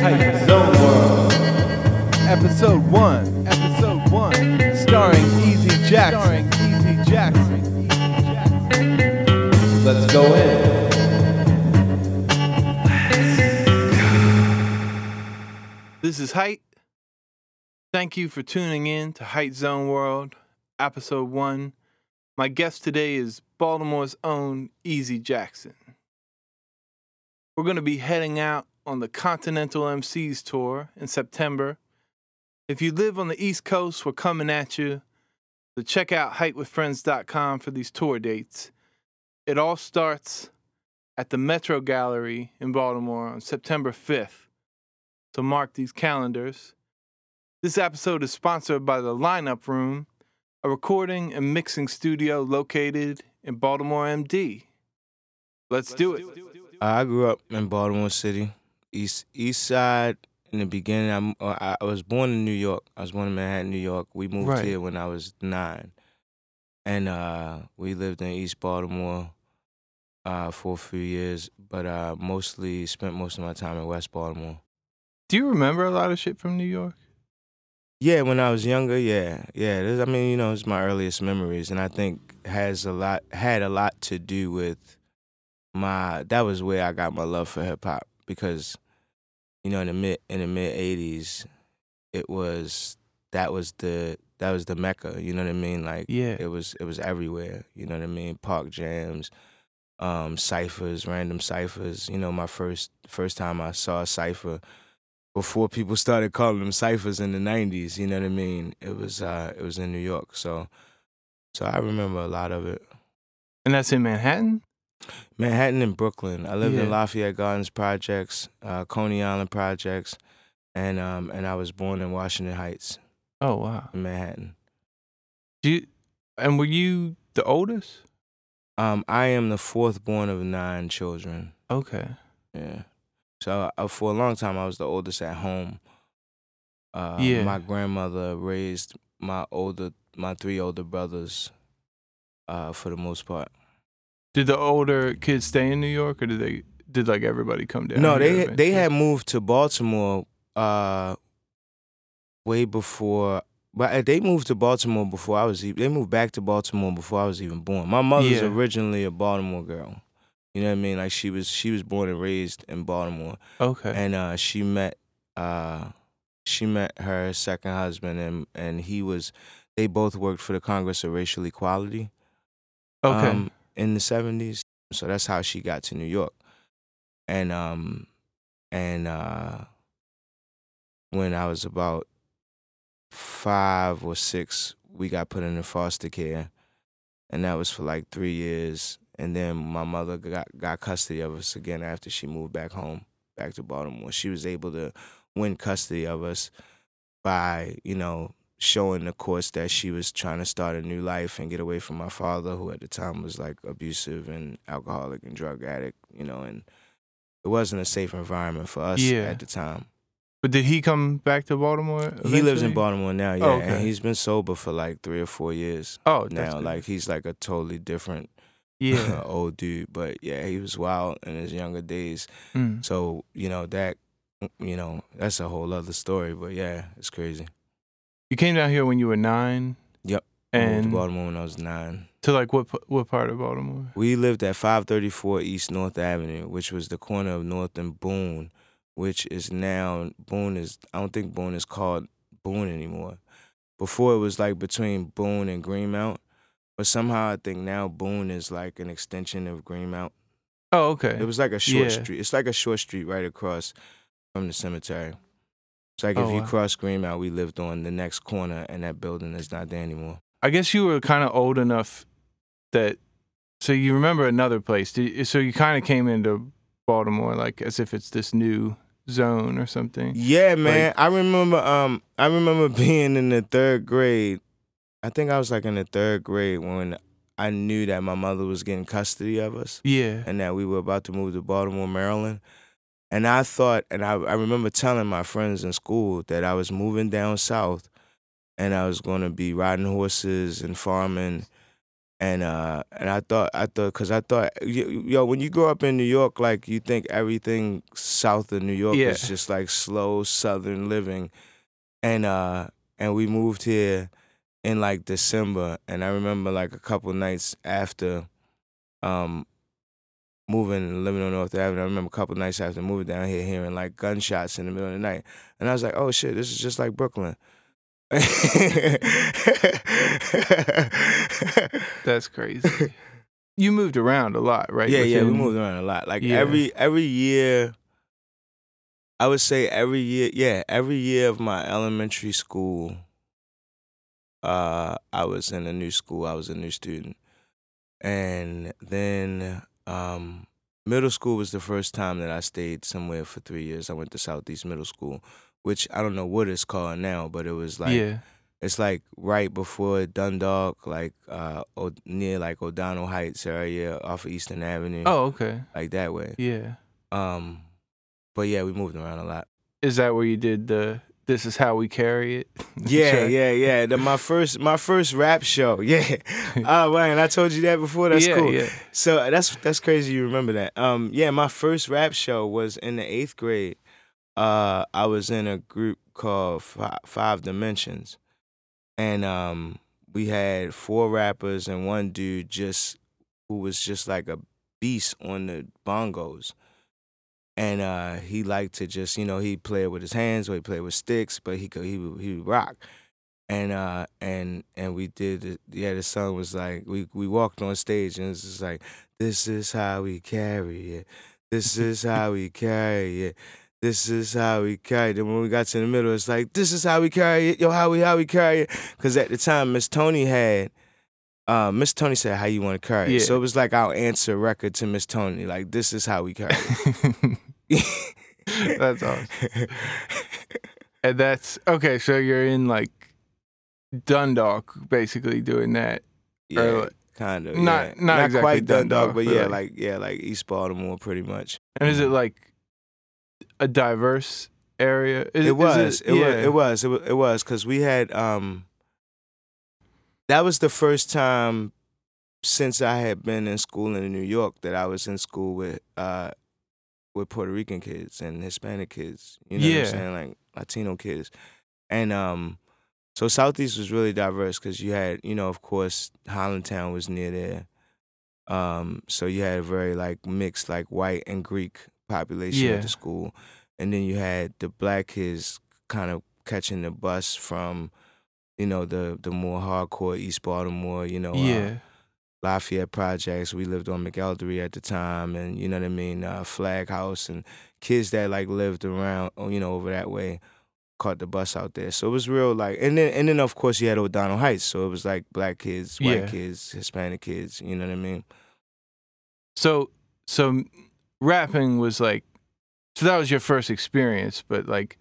Height Zone World. Episode 1. Episode 1. Starring Eze Jackson. Starring Eze Jackson. Let's go in. This is Height. Thank you for tuning in to Height Zone World, Episode 1. My guest today is Baltimore's own Eze Jackson. We're going to be heading out on the Continental MCs tour in September. If you live on the East Coast, we're coming at you. So check out heightwithfriends.com for these tour dates. It all starts at the Metro Gallery in Baltimore on September 5th. So mark these calendars. This episode is sponsored by the Lineup Room, a recording and mixing studio located in Baltimore, MD. Let's, do, it. I grew up in Baltimore City, East East Side. In the beginning, I'm, uh, I, I was born in New York. I was born in Manhattan, New York. We moved Right. here when I was nine, and uh, we lived in East Baltimore uh, for a few years. But uh, mostly spent most of my time in West Baltimore. Do you remember a lot of shit from New York? Yeah, when I was younger, yeah, yeah. this- I mean, you know, it's my earliest memories, and I think has a lot had a lot to do with my. That was where I got my love for hip hop because, you know, in the mid in the mid '80s, it was that was the that was the mecca. You know what I mean? Like, Yeah. it was it was everywhere. You know what I mean? Park jams, um, ciphers, random ciphers. You know, my first first time I saw a cipher before people started calling them ciphers in the '90s. You know what I mean? It was uh, it was in New York, so so I remember a lot of it. And that's in Manhattan? Manhattan and Brooklyn. I lived Yeah. in Lafayette Gardens projects, uh, Coney Island projects, and um, and I was born in Washington Heights, Oh, wow. in Manhattan. Do you, and were you the oldest? Um, I am the fourth born of nine children. Okay. Yeah. So uh, for a long time, I was the oldest at home. Uh, Yeah. My grandmother raised my older, my three older brothers, uh, for the most part. Did the older kids stay in New York or did they, did like everybody come down? no, they they had moved to Baltimore, uh, way before. But uh, they moved to Baltimore before I was. They moved back to Baltimore before I was even born. My mother's Yeah. originally a Baltimore girl. You know what I mean? Like she was. She was born and raised in Baltimore. Okay. and uh, she met uh, she met her second husband and and he was they both worked for the Congress of Racial Equality okay. um, in the seventies. So that's how she got to New York, and um and uh, when I was about five or six, we got put into foster care, and that was for like three years. And then my mother got got custody of us again after she moved back home, back to Baltimore. She was able to win custody of us by you know showing the courts that she was trying to start a new life and get away from my father, who at the time was like abusive and alcoholic and drug addict. You know, and it wasn't a safe environment for us Yeah. at the time. but did he come back to Baltimore? He lives in? Baltimore now, yeah, Oh, okay. and he's been sober for like three or four years Oh, now. good. Like he's like a totally different yeah. old dude, but yeah, he was wild in his younger days. Mm. So you know that, you know, that's a whole other story. But yeah, it's crazy. You came down here when you were nine. Yep. I moved to And Baltimore when I was nine. to like what what part of Baltimore? We lived at 534 East North Avenue, which was the corner of North and Boone, which is now Boone is. I don't think Boone is called Boone anymore. Before it was like between Boone and Greenmount, but somehow I think now Boone is like an extension of Greenmount. Oh, okay. It was like a short Yeah. street. It's like a short street right across from the cemetery. It's like Oh, if you wow. cross Greenmount, we lived on the next corner, and that building is not there anymore. I guess you were kind of old enough that so you remember another place. You- so you kind of came into Baltimore like as if it's this new zone or something. Yeah, man. I remember um I remember being in the third grade. I think I was like in the third grade when I knew that my mother was getting custody of us Yeah. and that we were about to move to Baltimore, Maryland. And I thought and I, I remember telling my friends in school that I was moving down south and I was gonna be riding horses and farming. And uh and I thought I thought because I thought yo when you grow up in New York like you think everything south of New York Yeah. is just like slow southern living, and uh and we moved here in like December. And I remember like a couple nights after um moving and living on North Avenue I remember a couple nights after moving down here hearing like gunshots in the middle of the night and I was like oh shit this is just like Brooklyn. That's crazy. you moved around a lot, right? Yeah, yeah, we moved around a lot. Like Yeah. every every year, I would say every year, yeah, every year of my elementary school, uh, I was in a new school. I was a new student, and then um, middle school was the first time that I stayed somewhere for three years. I went to Southeast Middle School, which I don't know what it's called now, but it was like yeah. it's like right before Dundalk, like uh, o- near like O'Donnell Heights area off of Eastern Avenue Oh, okay. like that way. Yeah. Um, but yeah, we moved around a lot. Is that where you did the "This is how we carry it"? Yeah, yeah, yeah. The, my first, my first rap show. Yeah. Oh man, I told you that before. That's yeah, cool. Yeah. So that's that's crazy. You remember that? Um, yeah. My first rap show was in the eighth grade. Uh, I was in a group called Fi- Five Dimensions, and um, we had four rappers and one dude just who was just like a beast on the bongos. And uh, he liked to just, you know, he played with his hands or he played with sticks, but he could he would, he would rock. And uh and and we did it, yeah, the song was like we we walked on stage and it's just like this is how we carry it. This is how we carry it. This is how we carry it. Then when we got to the middle, it's like this is how we carry it. Yo, how we how we carry it. Cause at the time Miss Tony had uh, Miss Tony said, "How you want to carry it?" Yeah. So it was like our answer record to Miss Tony, like this is how we carry it. That's awesome. And that's okay. So you're in like Dundalk, basically doing that. yeah, Or- kind of. not- yeah. not exactly quite Dundalk, Dundalk, but but yeah, like- like yeah, like East Baltimore, pretty much. And is it like a diverse area? Is, It was, it, yeah. was, it was, it was, it was, because we had. um That was the first time since I had been in school in New York that I was in school with uh with Puerto Rican kids and Hispanic kids. You know what I'm saying, like Latino kids, and um. So Southeast was really diverse because you had, you know, of course, Highlandtown was near there. Um, so you had a very like mixed, like white and Greek population Yeah. at the school, and then you had the black kids kind of catching the bus from, you know, the the more hardcore East Baltimore, you know, uh, yeah. Lafayette projects. We lived on McElderry at the time, and you know what I mean, uh, Flag House, and kids that like lived around, oh, you know, over that way, caught the bus out there. So it was real like, and then and then of course you had O'Donnell Heights, so it was like black kids, white Yeah. kids, Hispanic kids. You know what I mean? So so rapping was like so that was your first experience, but like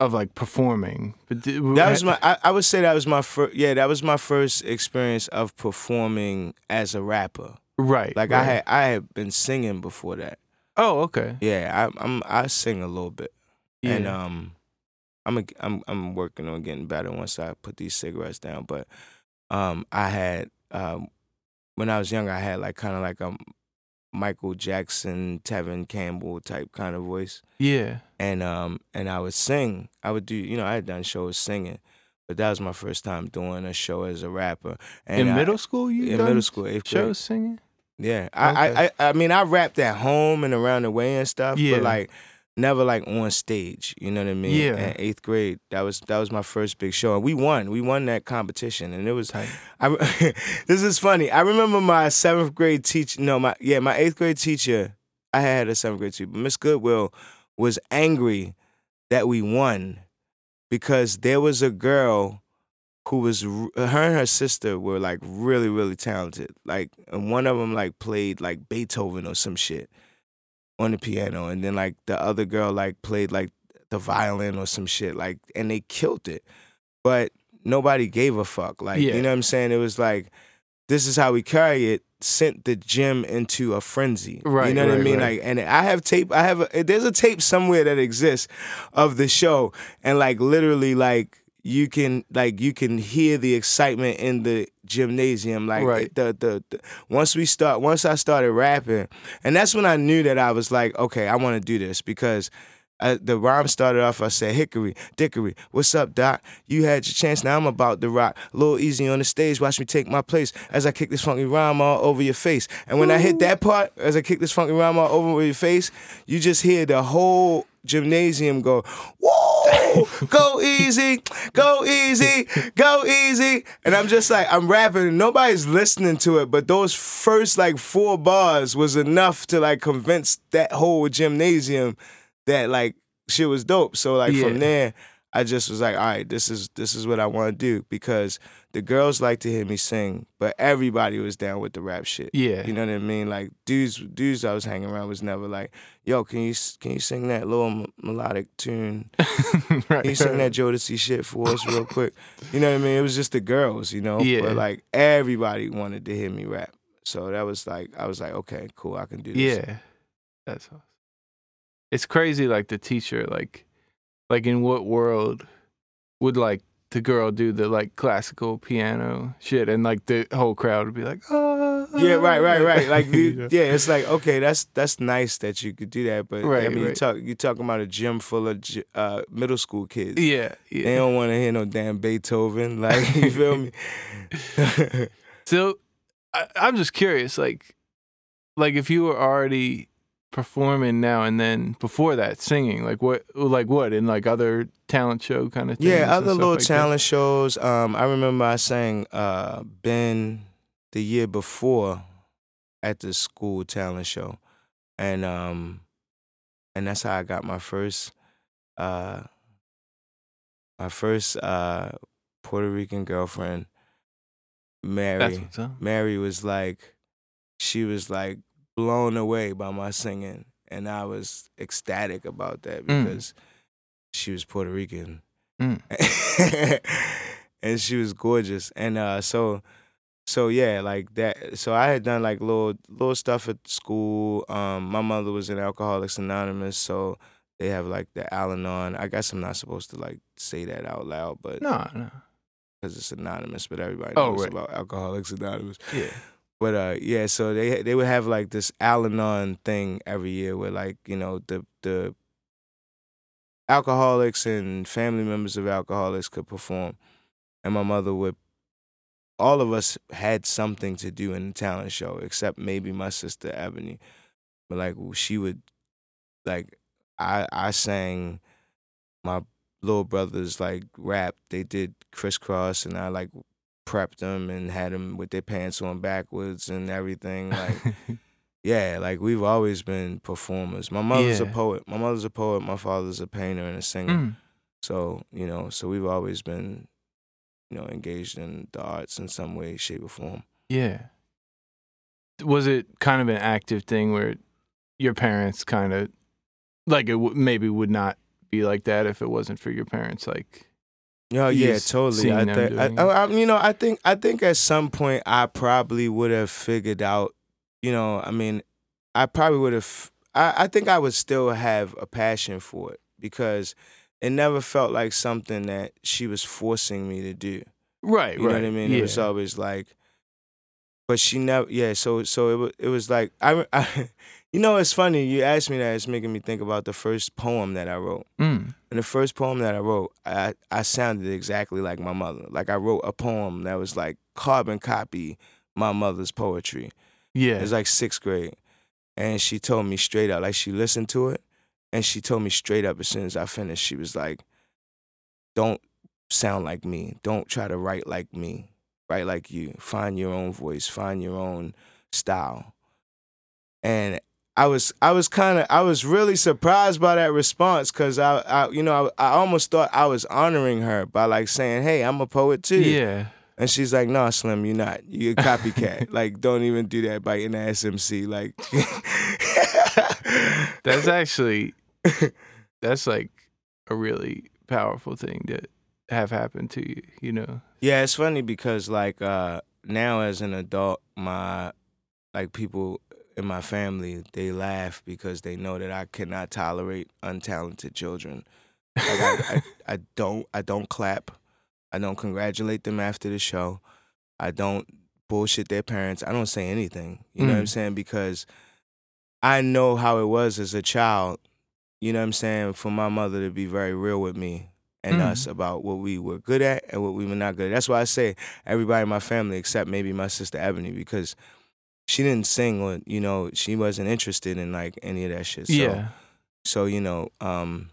of like performing. That was my. I, I would say that was my first. Yeah, that was my first experience of performing as a rapper. right. Like I had, I had been singing before that. Oh, okay. Yeah, I, I'm. I sing a little bit. Yeah. and um, I'm a, I'm I'm working on getting better once I put these cigarettes down. But um, I had um, when I was younger, I had like kind of like a Michael Jackson, Tevin Campbell type kind of voice, yeah. and um, and I would sing. I would do, you know, I had done shows singing, but that was my first time doing a show as a rapper. And in I- middle school, you in middle school, eighth grade. shows singing. Yeah, I, I, I, I mean, I rapped at home and around the way and stuff, Yeah. but like never like on stage. You know what I mean? Yeah. In eighth grade, that was that was my first big show, and we won. We won that competition, and it was. Tight. I, this is funny. I remember my seventh grade teacher. No, my yeah, my eighth grade teacher. I had a seventh grade teacher, but Miss Goodwill was angry that we won because there was a girl who was her and her sister were like really really talented. Like and one of them like played like Beethoven or some shit on the piano, and then like the other girl like played like the violin or some shit. Like and they killed it, but nobody gave a fuck. Like Yeah. you know what I'm saying? It was like this is how we carry it. Sent the gym into a frenzy. Right, You know what I mean? right. Like, and I have tape. I have. A, there's a tape somewhere that exists of the show, and like literally, like you can like you can hear the excitement in the gymnasium like Right. the, the the once we start once I started rapping and that's when I knew that I was like okay I want to do this because uh, the rhyme started off I said hickory dickory what's up doc? You had your chance now I'm about to rock. A little easy on the stage watch me take my place as I kick this funky rhyme all over your face. And when I hit that part as I kick this funky rhyme all over your face you just hear the whole gymnasium go whoa go easy go easy go easy. And i'm just like i'm rapping. And nobody's listening to it but those first like four bars was enough to like convince that whole gymnasium that like shit was dope. So like Yeah. from there i just was like all right this is this is what i want to do because the girls like to hear me sing but everybody was down with the rap shit Yeah. you know what I mean? Like dudes, dudes I was hanging around was never like, "Yo, can you can you sing that little m- melodic tune? right. Can you sing that Jodeci shit for us real quick?" You know what I mean? It was just the girls, you know. Yeah. But like everybody wanted to hear me rap, so that was like I was like, okay, cool, I can do this. Yeah. That's awesome. It's crazy like the teacher like like in what world would like the girl do the like classical piano shit and like the whole crowd would be like, "Oh." Yeah, right, right, ah. right. Like, You yeah, it's like okay, that's that's nice that you could do that, but right, I Right, mean, you talk you talking about a gym full of uh, middle school kids. Yeah, They don't want to hear no damn Beethoven. Like, you feel me? So I, I'm just curious, like, like if you were already performing now and then before that singing, like what, like what in like other talent show kind of things? Yeah, other little like that? talent shows. Um, I remember I sang uh, Ben the year before at the school talent show, and um, and that's how I got my first, uh, my first uh, Puerto Rican girlfriend, Mary. That's what's up. Mary was like, she was like blown away by my singing, and I was ecstatic about that Mm. because she was Puerto Rican, Mm. and she was gorgeous, and uh, so. So yeah, like that. So I had done like little little stuff at school. Um, my mother was in Alcoholics Anonymous, so they have like the Al-Anon. I guess I'm not supposed to like say that out loud, but No, no. because it's anonymous, but everybody Oh, knows right. about Alcoholics Anonymous. Yeah. But uh, yeah, so they they would have like this Al-Anon thing every year where like you know the the alcoholics and family members of alcoholics could perform, and my mother would. All of us had something to do in the talent show, except maybe my sister Ebony. But like she would, like I I sang, my little brothers like rap. They did crisscross, and I like prepped them and had them with their pants on backwards and everything. Like, yeah, like we've always been performers. My mother's a poet. My mother's a poet. My father's a painter and a singer. Mm. So you know, so we've always been, you know, engaged in the arts in some way, shape, or form. Yeah. Was it kind of an active thing where your parents kind of like it w- maybe would not be like that if it wasn't for your parents like No, yeah, totally. I think, I, I, I- you know, I think, I think at some point I probably would have figured out, you know, I mean, I probably would have. I, I think I would still have a passion for it because it never felt like something that she was forcing me to do. right You know what I mean? yeah. It was always like, but she never. Yeah. So so it was it was like I, I you know it's funny you asked me that it's making me think about the first poem that I wrote. Mm. And the first poem that I wrote, I I sounded exactly like my mother. Like I wrote a poem that was like carbon copy my mother's poetry. yeah It was like sixth grade, and she told me straight up, like she listened to it, and she told me straight up as soon as I finished, she was like, "Don't sound like me. Don't try to write like me. Write like you. Find your own voice. Find your own style." And I was I was kind of I was really surprised by that response because I, I you know I, I almost thought I was honoring her by like saying, "Hey, I'm a poet too." yeah And she's like, "No, Slim, you're not. You're a copycat. like, don't even do that biting ass SMC. Like, that's actually that's like a really powerful thing to have happened to you you know yeah. It's funny because like uh, now as an adult, my like people in my family they laugh because they know that I cannot tolerate untalented children. Like I, I, I don't I don't clap. I don't congratulate them after the show. I don't bullshit their parents. I don't say anything. You know what I'm Mm. saying? Because I know how it was as a child. You know what I'm saying? For my mother to be very real with me and Mm. us about what we were good at and what we were not good at. That's why I say everybody in my family except maybe my sister Ebony because she didn't sing or you know she wasn't interested in like any of that shit. So, yeah. So you know, um,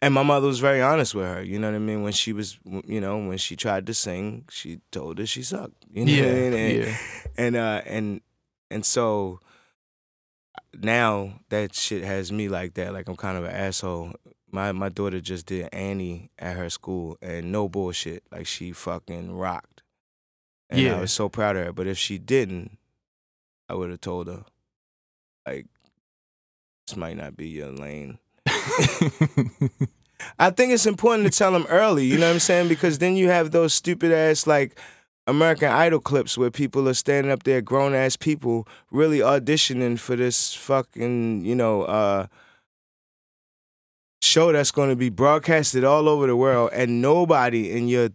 and my mother was very honest with her. You know what I mean? When she was, you know, when she tried to sing, she told her she sucked. You know Yeah. what I mean? And, Yeah. and uh and and so now that shit has me like that like i'm kind of an asshole my my daughter just did annie at her school and no bullshit like she fucking rocked and Yeah. i was so proud of her but if she didn't i would have told her like this might not be your lane I think it's important to tell them early, you know what I'm saying? Because then you have those stupid ass like American Idol clips where people are standing up there, grown ass people, really auditioning for this fucking, you know, uh show that's gonna be broadcasted all over the world and nobody in your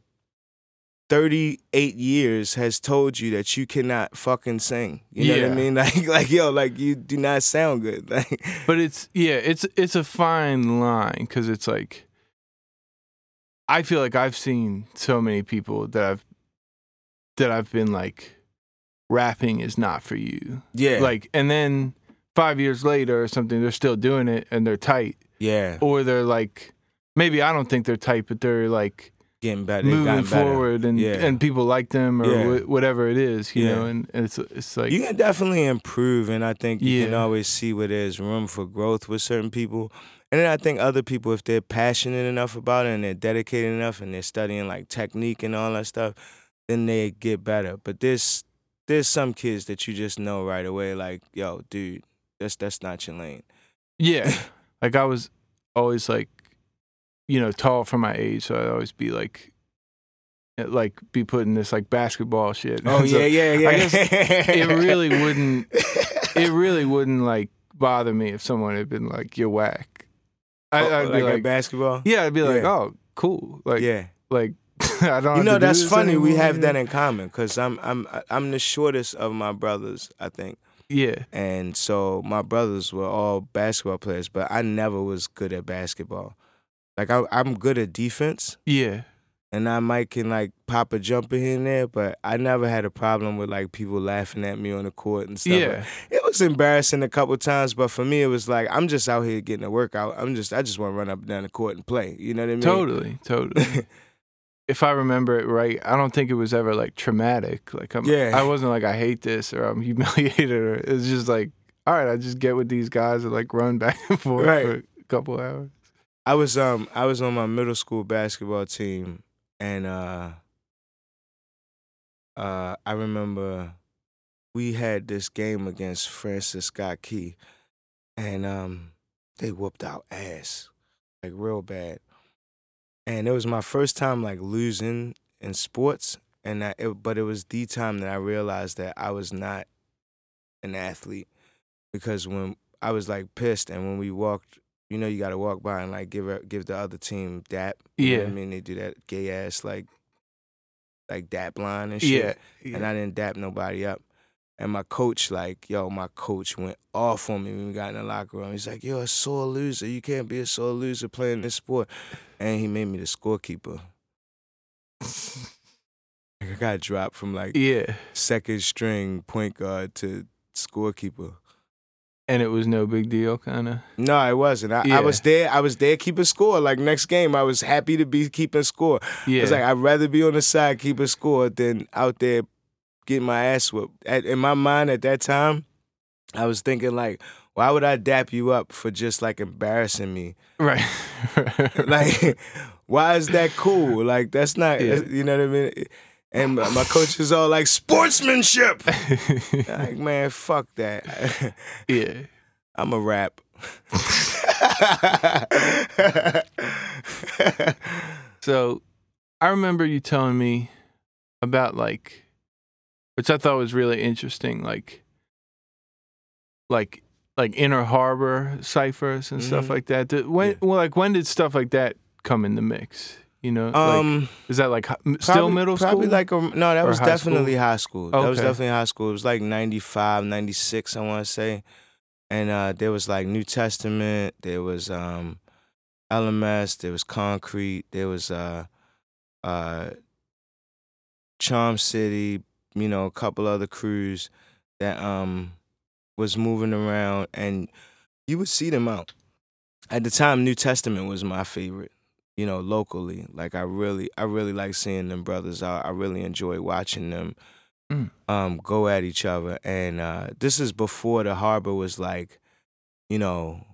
38 years has told you that you cannot fucking sing. You know what I mean? Like like yo, like you do not sound good. Like But it's yeah, it's it's a fine line because it's like I feel like I've seen so many people that I've that I've been like rapping is not for you. Yeah. Like and then five years later or something, they're still doing it and they're tight. yeah. Or they're like maybe I don't think they're tight, but they're like Getting better. Moving better. forward and Yeah. and people like them or Yeah. wh- whatever it is, you Yeah. know, and, and it's it's like you can definitely improve, and I think you can always see where there's room for growth with certain people. And then I think other people, if they're passionate enough about it and they're dedicated enough and they're studying like technique and all that stuff, then they get better. But there's there's some kids that you just know right away, like, yo, dude, that's that's not your lane. Yeah. like I was always like, you know, tall for my age, so I'd always be like, eh, like be putting this like basketball shit. Oh So yeah, yeah, yeah. I guess it really wouldn't. It really wouldn't like bother me if someone had been like, "You're whack." I, Oh, I'd like, be like, basketball. "Yeah," I'd be like, Yeah. "Oh, cool." Like, yeah. like I don't. Know. You know do that's funny. We have that in common because I'm I'm I'm the shortest of my brothers, I think. Yeah, And so my brothers were all basketball players, but I never was good at basketball. Like I, I'm good at defense, yeah, and I might can like pop a jumper here and there, but I never had a problem with like people laughing at me on the court and stuff. like- yeah, it was embarrassing a couple times, but for me it was like I'm just out here getting a workout. I'm just I just want to run up and down the court and play. You know what I mean? totally, totally. if I remember it right, I don't think it was ever like traumatic. Like I'm, Yeah. I wasn't like I hate this or I'm humiliated or it was just like, all right, I just get with these guys and like run back and forth Right. for a couple hours. I was um I was on my middle school basketball team and uh uh I remember we had this game against Francis Scott Key and um they whooped our ass like real bad. And it was my first time like losing in sports and that it, but it was the time that I realized that I was not an athlete because when I was like pissed and when we walked you know you got to walk by and like give give the other team dap. You know what Yeah. I mean they do that gay ass like like dap line and shit. Yeah, yeah. And I didn't dap nobody up. And my coach, like, yo, my coach went off on me when we got in the locker room. He's like, you're a sore loser. You can't be a sore loser playing this sport. And he made me the scorekeeper. Like, I got dropped from like yeah. second string point guard to scorekeeper. And it was no big deal, kind of. No, it wasn't. I, Yeah. I was there. I was there keeping score. Like next game, I was happy to be keeping score. Yeah. It's like I'd rather be on the side keeping score than out there getting my ass whooped. At, in my mind at that time, I was thinking like, why would I dap you up for just like embarrassing me? right. Like, why is that cool? Like that's not, Yeah. you know what I mean? And my coach is all like sportsmanship. like man, fuck that. yeah. I'm a rap. So I remember you telling me about like which I thought was really interesting, like like like inner harbor ciphers and stuff Mhm. like that. When Yeah. well like when did stuff like that come in the mix? You know, like, Um, is that like hi- still probably- middle school? Probably like a, no, that Or was high definitely school? high school. That was definitely high school. It was like 95, 96, I want to say. And uh, there was like New Testament, there was um, LMS, there was Concrete, there was uh, uh, Charm City, you know, a couple other crews that um, was moving around, and you would see them out. At the time, New Testament was my favorite you know, locally. Like I really, I really like seeing them brothers out. I really enjoy watching them Mm. um, go at each other. And uh, this is before the harbor was like, you know,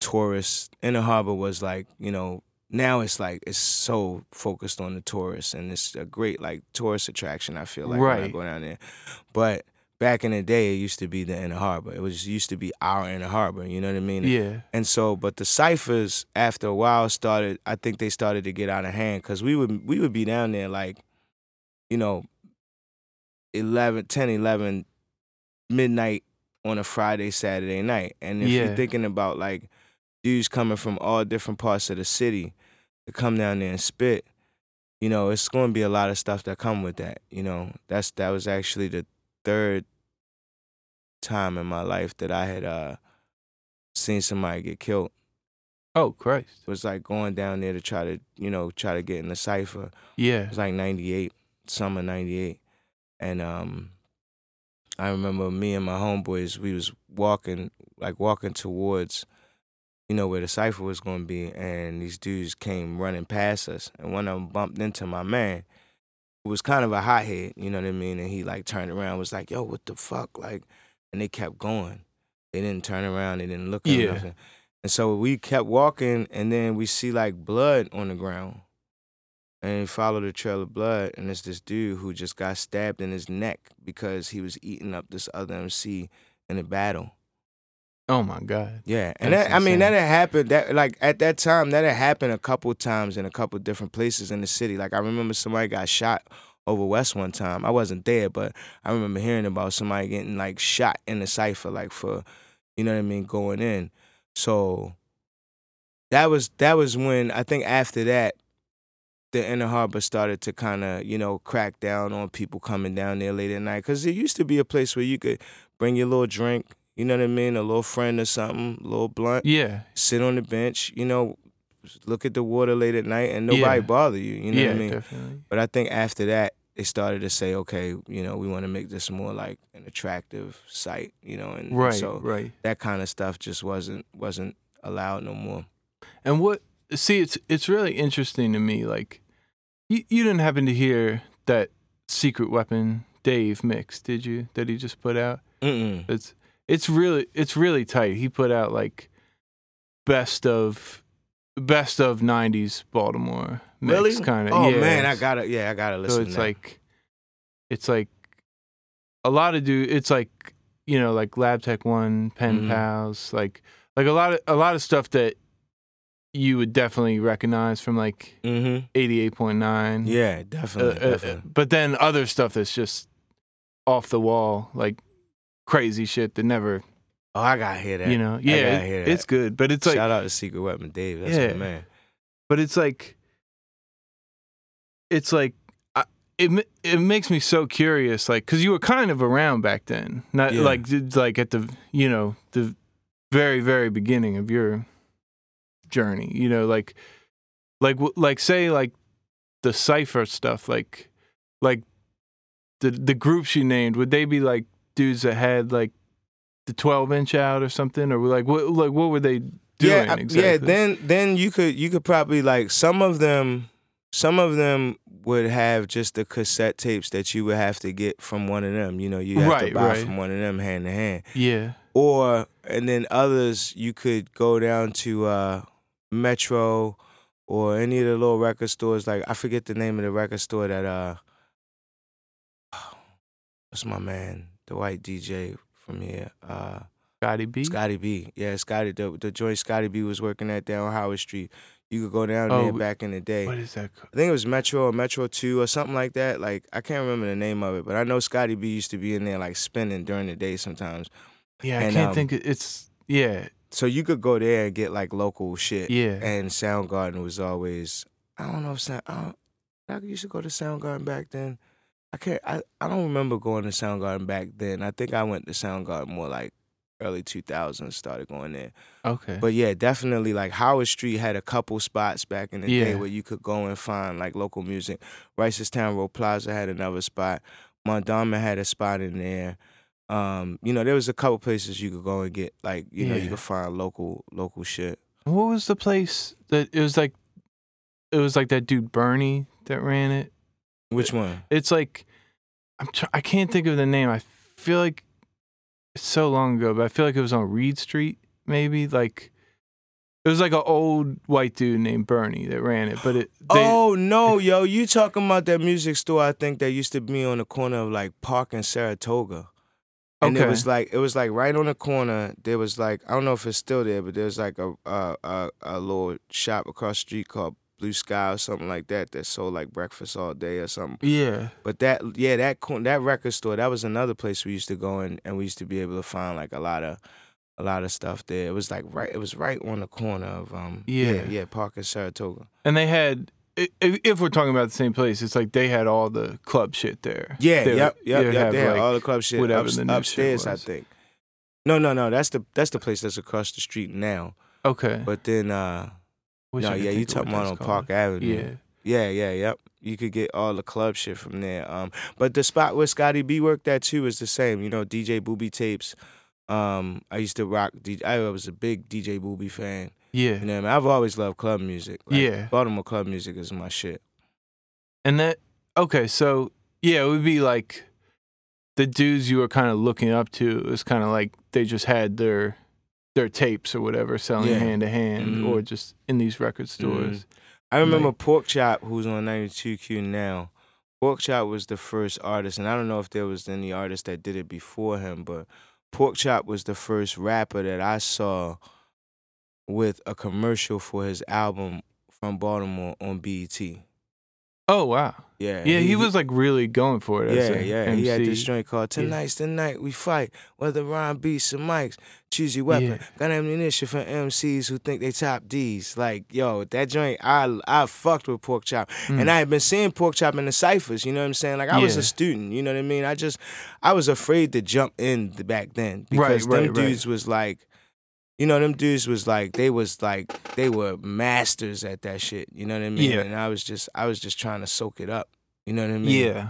tourists. In the harbor was like, you know, now it's like it's so focused on the tourists, and it's a great like tourist attraction. I feel like when I Right. go down there, but. Back in the day, it used to be the inner harbor. It was used to be our inner harbor. You know what I mean? yeah, And so, but the ciphers after a while started. I think they started to get out of hand because we would we would be down there like, you know, 11, 10, 11, midnight on a Friday, Saturday night. And if Yeah. you're thinking about like dudes coming from all different parts of the city to come down there and spit, you know, it's going to be a lot of stuff that come with that. You know, that's that was actually the third time in my life that I had uh seen somebody get killed. Oh Christ. It was like going down there to try to, you know, try to get in the cipher. Yeah, it was like 98, summer 98. And um I remember me and my homeboys, we was walking, like walking towards, you know, where the cipher was gonna be, and these dudes came running past us. And one of them bumped into my man, who was kind of a hothead, you know what I mean? And he like turned around, was like, yo, what the fuck? Like, and they kept going. They didn't turn around, they didn't look or Yeah. nothing. And so we kept walking, and then we see like blood on the ground. And we follow the trail of blood, and it's this dude who just got stabbed in his neck because he was eating up this other MC in a battle. Oh my God. Yeah, and That's that, I mean that had happened. That like at that time, that had happened a couple times in a couple different places in the city. Like I remember somebody got shot over west one time. I wasn't there, but I remember hearing about somebody getting like shot in the cipher, like for you know what I mean, going in. So that was that was when I think after that, the inner harbor started to kind of you know crack down on people coming down there late at night because it used to be a place where you could bring your little drink. You know what I mean? A little friend or something, a little blunt Yeah. sit on the bench, you know, look at the water late at night and nobody Yeah. bother you. You know yeah. what I mean? Definitely. But I think after that, they started to say, okay, you know, we want to make this more like an attractive site, you know, and, Right. so right. that kind of stuff just wasn't wasn't allowed no more. And what? See, it's it's really interesting to me. Like, you you didn't happen to hear that secret weapon Dave mix, did you? That he just put out. Mm-mm. It's it's really it's really tight. He put out like best of best of '90s Baltimore mix Really? kind of. Oh yeah. man, I gotta yeah, I gotta listen. So it's like it's like a lot of dude. It's like you know like Lab Tech One, Pen Mhm. Pals, like like a lot of a lot of stuff that you would definitely recognize from like Mhm. eighty eight point nine. Yeah, definitely, definitely. but then other stuff that's just off the wall, like crazy shit that never, oh, I gotta hear that. you know, I yeah, gotta it- hear that. it's good, but it's like, Shout out to Secret Weapon Dave. That's Yeah. my man. but it's like, it's like, I, it it makes me so curious, like, because you were kind of around back then, not Yeah. like like at the you know the very very beginning of your journey, you know, like like like say like the cipher stuff, like like the the groups you named, would they be like dudes that had like the twelve inch out or something, or like what like what were they doing yeah, exactly? yeah. Then then you could you could probably like some of them. Some of them would have just the cassette tapes that you would have to get from one of them. You know, you have Right, to buy right. from one of them hand to hand. yeah, Or and then others you could go down to uh, Metro or any of the little record stores. Like I forget the name of the record store that uh, what's my man, the white DJ from here. Uh, Scotty B. Scotty B. Yeah, Scotty. The, the joint Scotty B was working at down Howard Street. You could go down Oh, there back in the day. What is that? called? I think it was Metro or Metro Two or something like that. Like I can't remember the name of it, but I know Scotty B used to be in there like spinning during the day sometimes. Yeah, I can't um, think. It's yeah, So you could go there and get like local shit. yeah. And Soundgarden was always I don't know if Sound, I, don't, I used to go to Soundgarden back then. I can't. I, I don't remember going to Soundgarden back then. I think I went to Soundgarden more like early 2000s. Started going there. Okay. But yeah, definitely like Howard Street had a couple spots back in the day where you could go and find like local music. Reisterstown Road Plaza had another spot. Mondawmin had a spot in there. Um, you know, there was a couple places you could go and get like, you know, you could find local local shit. what was the place that it was like? It was like that dude Bernie that ran it. Which one? It's like I'm try- I can't think of the name. I feel like it's so long ago, but I feel like it was on Read Street, maybe. Like it was like an old white dude named Bernie that ran it. But it they, oh no, yo, you talking about that music store? I think that used to be on the corner of like Park and Saratoga. And it was like it was like right on the corner. There was like I don't know if it's still there, but there was like a a a, a little shop across the street called Blue Sky or something like that that sold like breakfast all day or something. yeah. But that yeah that that record store that was another place we used to go in and we used to be able to find like a lot of a lot of stuff there. It was like right it was right on the corner of um yeah Yeah. yeah, Park and Saratoga. And they had, if we're talking about the same place, it's like they had all the club shit there. Yeah, They- yep, yep, yep. They had like, all the club shit whatever ups- the upstairs, I think. No, no, no. That's the that's the place that's across the street now. Okay. But then, uh I no, yeah, you talking about on called. Park Avenue. Yeah. yeah, yeah, yep. You could get all the club shit from there. Um, but the spot where Scotty B worked at too is the same. You know, DJ Booby tapes. Um, I used to rock. I was a big DJ Booby fan. Yeah. You know, what I mean? I've always loved club music. Like, Yeah. Baltimore club music is my shit. And that okay, so yeah, it would be like the dudes you were kind of looking up to. It was kind of like they just had their their tapes or whatever selling Yeah. hand to hand or just in these record mm-hmm. stores. I remember Like- Pork Chop, who's on 92Q now. Pork Chop was the first artist, and I don't know if there was any artist that did it before him, but Pork Chop was the first rapper that I saw with a commercial for his album from Baltimore on BET. Oh wow. Yeah, Yeah, he, was like really going for it. Yeah, yeah. He had this MC. joint called Tonight's the Night We Fight. Whether rhyme beats or mics, choose your weapon. Yeah. Got ammunition for MCs who think they top D's. Like, yo, that joint, I I fucked with Pork Chop. Mm. And I had been seeing Pork Chop in the ciphers, you know what I'm saying? Like, I was a student, you know what I mean? I just, I was afraid to jump in the back then. Because Right, them right, right. dudes was like, you know, them dudes was like, they was like, they were masters at that shit, you know what I mean? Yeah. And I was just, I was just trying to soak it up. You know what I mean? Yeah.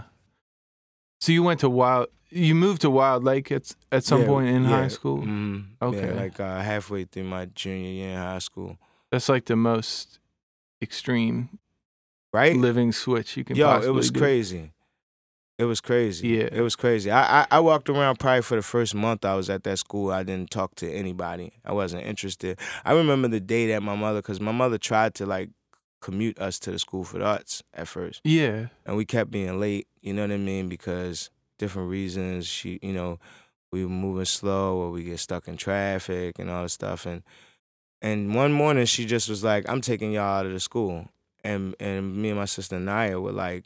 So you went to Wild. You moved to Wild Lake at at some Yeah, point in yeah, high school. mhm, Okay. Yeah, like uh, halfway through my junior year in high school. That's like the most extreme Right? living switch you can. Yo, it was do. crazy. It was crazy. Yeah. It was crazy. I, I I walked around probably for the first month I was at that school. I didn't talk to anybody. I wasn't interested. I remember the day that my mother, because my mother tried to like commute us to the school for the arts at first, Yeah. and we kept being late. You know what I mean? Because different reasons. She, you know, we were moving slow, or we get stuck in traffic and all this stuff. And and one morning she just was like, "I'm taking y'all out of the school," and and me and my sister Naya were like,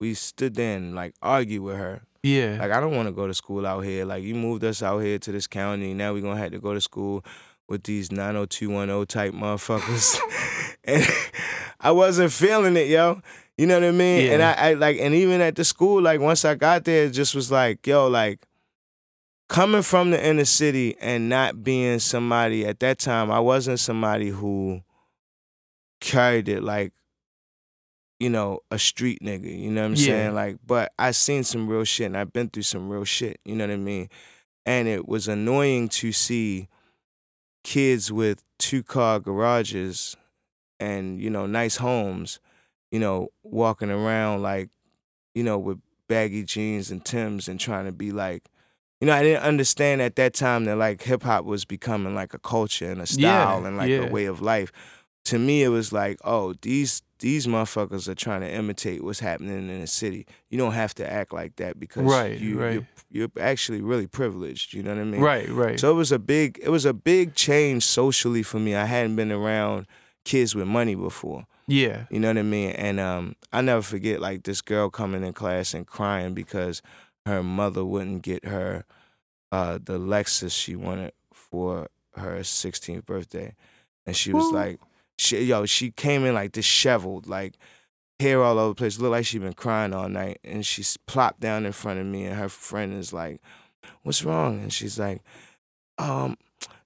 we stood there and like argued with her. Yeah. Like I don't want to go to school out here. Like you moved us out here to this county. Now we're gonna have to go to school with these 90210 type motherfuckers. and I wasn't feeling it, yo. You know what I mean? Yeah. And I, I like, and even at the school, like once I got there, it just was like, yo, like coming from the inner city and not being somebody at that time, I wasn't somebody who carried it like, you know, a street nigga. You know what I'm Yeah. saying? Like, but I seen some real shit and I've been through some real shit. You know what I mean? And it was annoying to see kids with two car garages and, you know, nice homes, you know, walking around like, you know, with baggy jeans and Tims and trying to be like, you know, I didn't understand at that time that like hip hop was becoming like a culture and a Yeah, style and like yeah. a way of life. To me, it was like, oh, these these motherfuckers are trying to imitate what's happening in the city. You don't have to act like that because Right, you, right. You're, you're actually really privileged. You know what I mean? right. Right. So it was a big it was a big change socially for me. I hadn't been around kids with money before. yeah. You know what I mean? And um, I never forget like this girl coming in class and crying because her mother wouldn't get her uh, the Lexus she wanted for her 16th birthday, and she was Woo. like, She yo, she came in like disheveled, like hair all over the place, looked like she'd been crying all night. And she plopped down in front of me, and her friend is like, "What's wrong?" And she's like, "Um,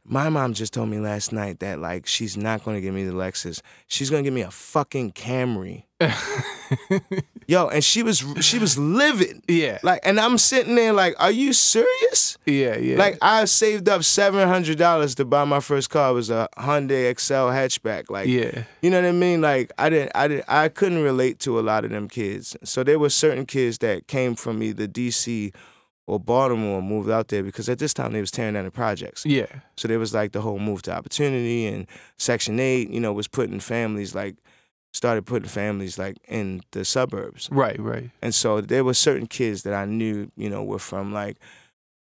my mom just told me last night that like she's not gonna give me the Lexus. She's gonna give me a fucking Camry." Yo, and she was she was livid. yeah. Like, and I'm sitting there like, "Are you serious?" yeah, yeah. Like I saved up seven hundred dollars to buy my first car. It was a Hyundai Excel hatchback. Like, yeah. you know what I mean? Like I didn't, I didn't, I couldn't relate to a lot of them kids. So there were certain kids that came from either DC or Baltimore, moved out there because at this time they was tearing down the projects. Yeah. So there was like the whole move to opportunity and Section Eight. You know, was putting families like started putting families like in the suburbs. Right, right. And so there were certain kids that I knew, you know, were from like,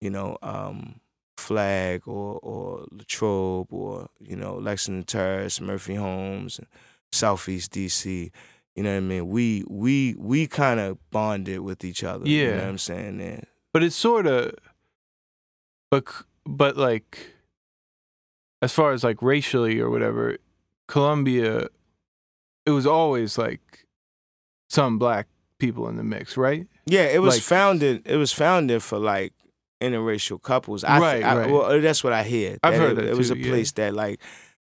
you know, um, Flag or or Latrobe or you know Lexington Terrace, Murphy Homes, Southeast DC. You know what I mean? We we we kind of bonded with each other. you know Yeah. what I'm saying? Yeah. But it's sort of but but like as far as like racially or whatever, Columbia it was always like some black people in the mix, right? Yeah, it was Like- founded. It was founded for like interracial couples. I, Right, I, right. Well, uh, that's what I hear. I've heard it, it was too, a yeah. place that like,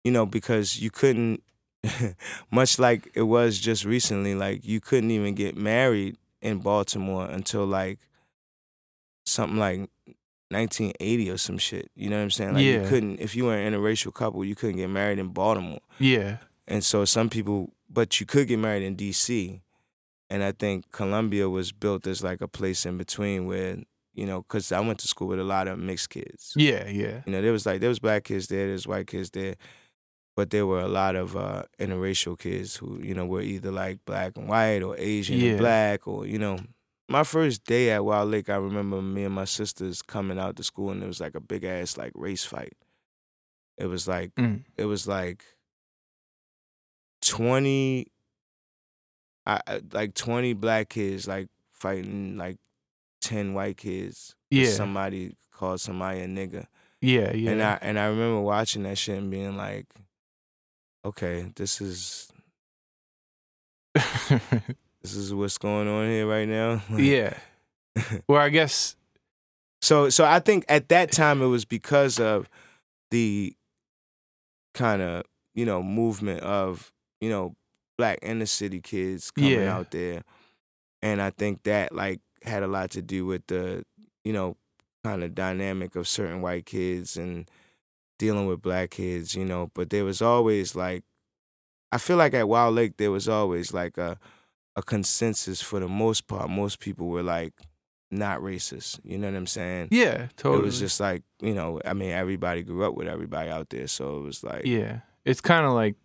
you know, because you couldn't, much like it was just recently. Like you couldn't even get married in Baltimore until like something like 1980 or some shit. You know what I'm saying? Like you Yeah. couldn't if you were an interracial couple, you couldn't get married in Baltimore. Yeah. And so some people, but you could get married in D.C. And I think Columbia was built as like a place in between where, you know, because I went to school with a lot of mixed kids. Yeah, yeah. You know, there was like, there was black kids there, there's white kids there, but there were a lot of uh, interracial kids who, you know, were either like black and white or Asian Yeah. and black or, you know. My first day at Wild Lake, I remember me and my sisters coming out to school and it was like a big ass like race fight. It was like Mm. it was like 20 I, like 20 black kids like fighting like 10 white kids. Yeah. somebody called somebody a nigga Yeah, yeah. and i and i remember watching that shit and being like okay this is this is what's going on here right now Like- yeah. Well, I guess So so I think at that time it was because of the kind of, you know, movement of, you know, black inner city kids coming Yeah. out there. And I think that like had a lot to do with the, you know, kind of dynamic of certain white kids and dealing with black kids, you know, but there was always like I feel like at Wild Lake there was always like a a consensus for the most part. Most people were like not racist. You know what I'm saying? yeah, totally. It was just like, you know, I mean, everybody grew up with everybody out there. So it was like, Yeah. It's kind of like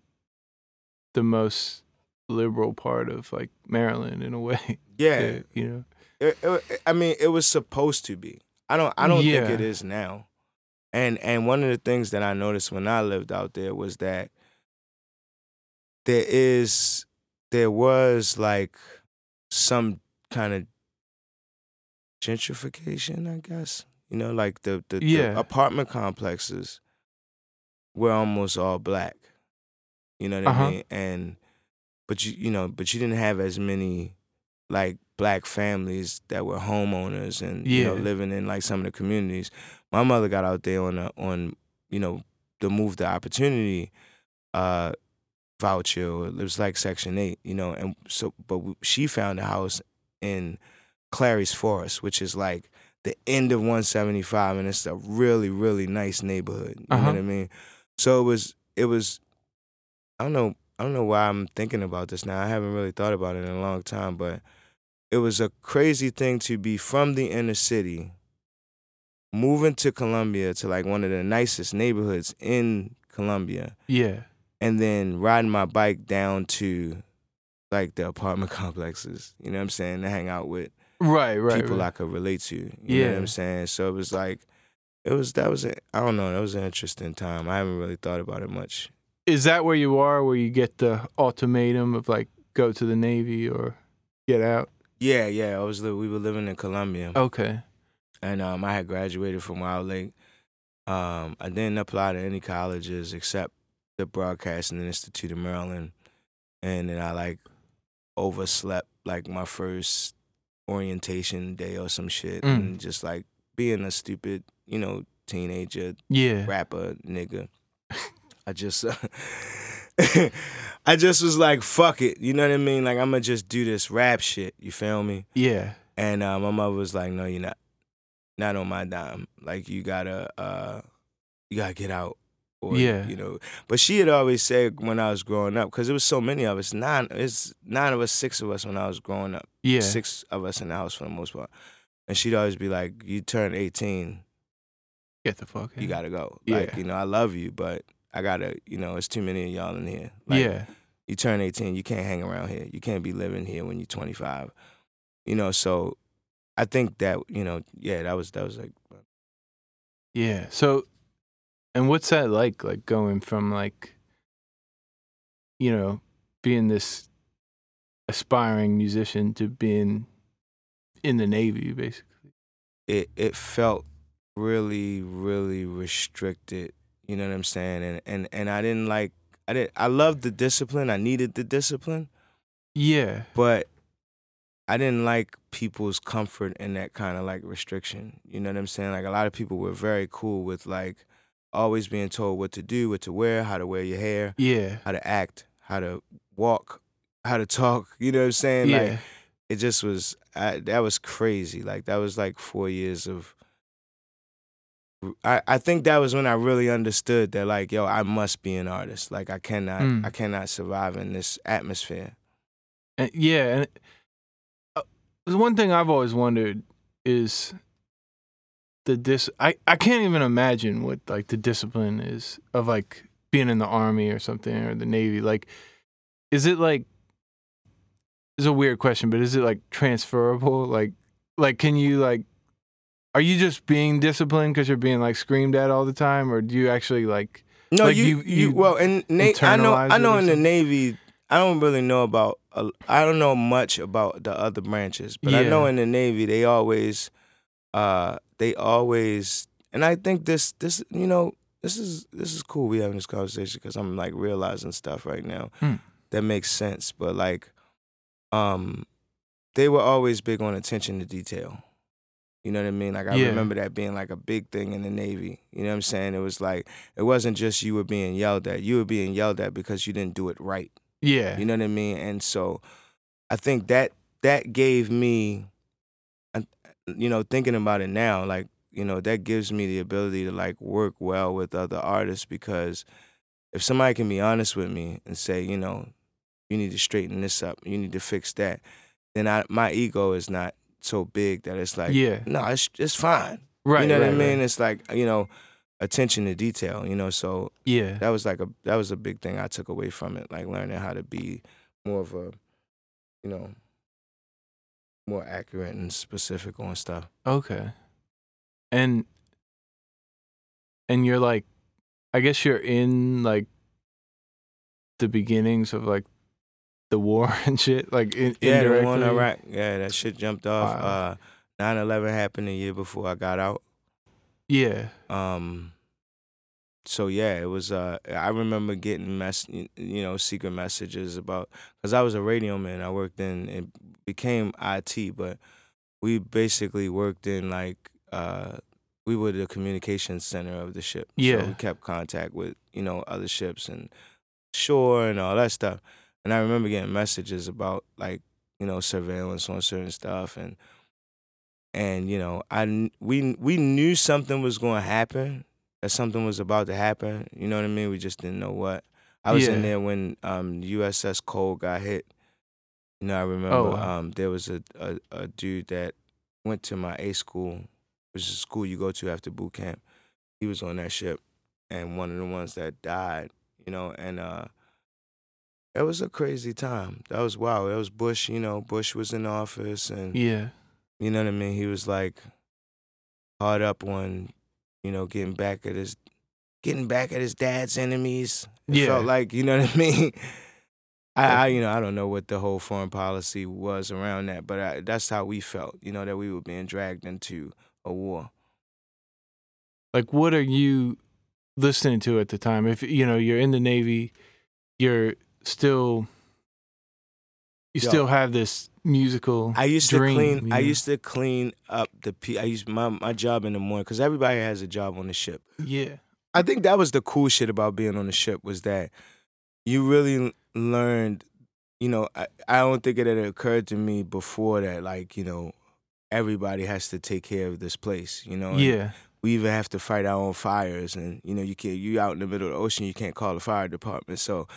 the most liberal part of like Maryland in a way. yeah. Eh, you know. It- it- I mean, it was supposed to be. I don't, I don't think it is now. And and one of the things that I noticed when I lived out there was that there is, there was like some kind of gentrification, I guess. You know, like the the, the apartment complexes were almost all black. You know what Uh-huh. I mean? And but you you know, but you didn't have as many like black families that were homeowners and you know living in like some of the communities. My mother got out there on a, on you know the move to opportunity uh voucher. Or it was like Section Eight, you know, and so but we- she found a house in Clary's Forest, which is like the end of 175, and it's a really really nice neighborhood. You Uh-huh. know what I mean? So it was it was I don't know I don't know why I'm thinking about this now. I haven't really thought about it in a long time, but it was a crazy thing to be from the inner city, moving to Columbia to like one of the nicest neighborhoods in Columbia, Yeah. And then riding my bike down to like the apartment complexes. You know what I'm saying? To hang out with Right, right. people right. I could relate to. You know what Yeah. I'm saying? So it was like, it was that was a, I don't know. That was an interesting time. I haven't really thought about it much. Is that where you are where you get the ultimatum of like go to the Navy or get out? Yeah, yeah. I was we were living in Columbia. Okay. and um, I had graduated from Wild Lake. Um, I didn't apply to any colleges except the Broadcasting Institute of Maryland, and then I like overslept like my first orientation day or some shit, Mm. and just like being a stupid, you know, teenager Yeah. rapper nigga. I just I just was like, fuck it. You know what I mean? Like I'm gonna just do this rap shit. You feel me? Yeah. And uh, my mother was like, No, you're not. Not on my dime. Like you gotta uh you gotta get out. Or, Yeah. you know. But she had always said when I was growing up, because there was so many of us, nine it's nine of us, six of us when I was growing up. Yeah. Six of us in the house for the most part. And she'd always be like, You turn 18, Get the fuck in. you gotta go. Like, Yeah. you know, I love you, but I gotta, you know, it's too many of y'all in here. Like, yeah. You turn 18, you can't hang around here. You can't be living here when you're 25. You know, so I think that, you know, yeah, that was that was like Yeah. So, and what's that like? Like going from like, you know, being this aspiring musician to being in the Navy, basically. it it felt really, really restricted. You know what I'm saying? And and and I didn't like I did I loved the discipline. I needed the discipline, Yeah. but I didn't like people's comfort in that kind of like restriction. You know what I'm saying? Like a lot of people were very cool with like always being told what to do, what to wear, how to wear your hair, Yeah. how to act, how to walk, how to talk. You know what I'm saying? Yeah. Like it just was I, that was crazy. Like that was like four years of. I, I think that was when I really understood that like yo I must be an artist like I cannot Mm. I cannot survive in this atmosphere. And, yeah, and uh, the one thing I've always wondered is the dis. I I can't even imagine what like the discipline is of like being in the army or something or the navy. Like, is it like? It's a weird question, but is it like transferable? Like, like can you like? Are you just being disciplined because you're being like screamed at all the time, or do you actually like? No, Like, you, you- you you well in na- I know I know in the? Navy I don't really know about uh, I don't know much about the other branches, but I know in the Navy they always uh they always and I think this this you know this is this is cool we having this conversation because I'm like realizing stuff right now Hmm. that makes sense, but like um they were always big on attention to detail. You know what I mean? Like I Yeah. remember that being like a big thing in the Navy. You know what I'm saying? It was like it wasn't just you were being yelled at. You were being yelled at because you didn't do it right. Yeah, You know what I mean? And so I think that that gave me you know, thinking about it now, like, you know, that gives me the ability to like work well with other artists because if somebody can be honest with me and say, you know, you need to straighten this up, you need to fix that, then I my ego is not so big that it's like, yeah, no, it's it's fine. right. you know right, what I mean? right. It's like, you know, attention to detail, you know, so Yeah, that was like a that was a big thing I took away from it, like learning how to be more of a, you know, more accurate and specific on stuff. Okay. And and you're like I guess you're in like the beginnings of like the war and shit, like in, Yeah, the one in Iraq. Yeah, that shit jumped off. Wow. Uh 9/11 happened a year before I got out. Yeah. Um so yeah, it was uh I remember getting mess you know, secret messages about cuz I was a radio man. I worked in it became IT, but we basically worked in like uh we were the communications center of the ship. Yeah. So we kept contact with, you know, other ships and shore and all that stuff. And I remember getting messages about like, you know, surveillance on certain stuff and and you know, I we we knew something was going to happen, that something was about to happen. You know what I mean? We just didn't know what. I was in there when um, USS Cole got hit. You know, I remember Oh, wow. um, there was a, a a dude that went to my A school, which is a school you go to after boot camp. He was on that ship, and one of the ones that died. You know, and uh, it was a crazy time. That was wow. It was Bush. You know, Bush was in office, and Yeah. you know what I mean? He was like hard up on, you know, getting back at his getting back at his dad's enemies. It Yeah. felt like, you know what I mean? I, I you know, I don't know what the whole foreign policy was around that, but I, that's how we felt, you know, that we were being dragged into a war. Like what are you listening to at the time? If you know you're in the Navy, you're still you Yo. still have this musical. I used dream, to clean. you I used to clean up the. P- I used my my job in the morning because everybody has a job on the ship. yeah, I think that was the cool shit about being on the ship was that you really learned. You know, I, I don't think it had occurred to me before that, like you know, everybody has to take care of this place. You know, and yeah, we even have to fight our own fires, and you know, you can't. You out in the middle of the ocean, you can't call the fire department. So,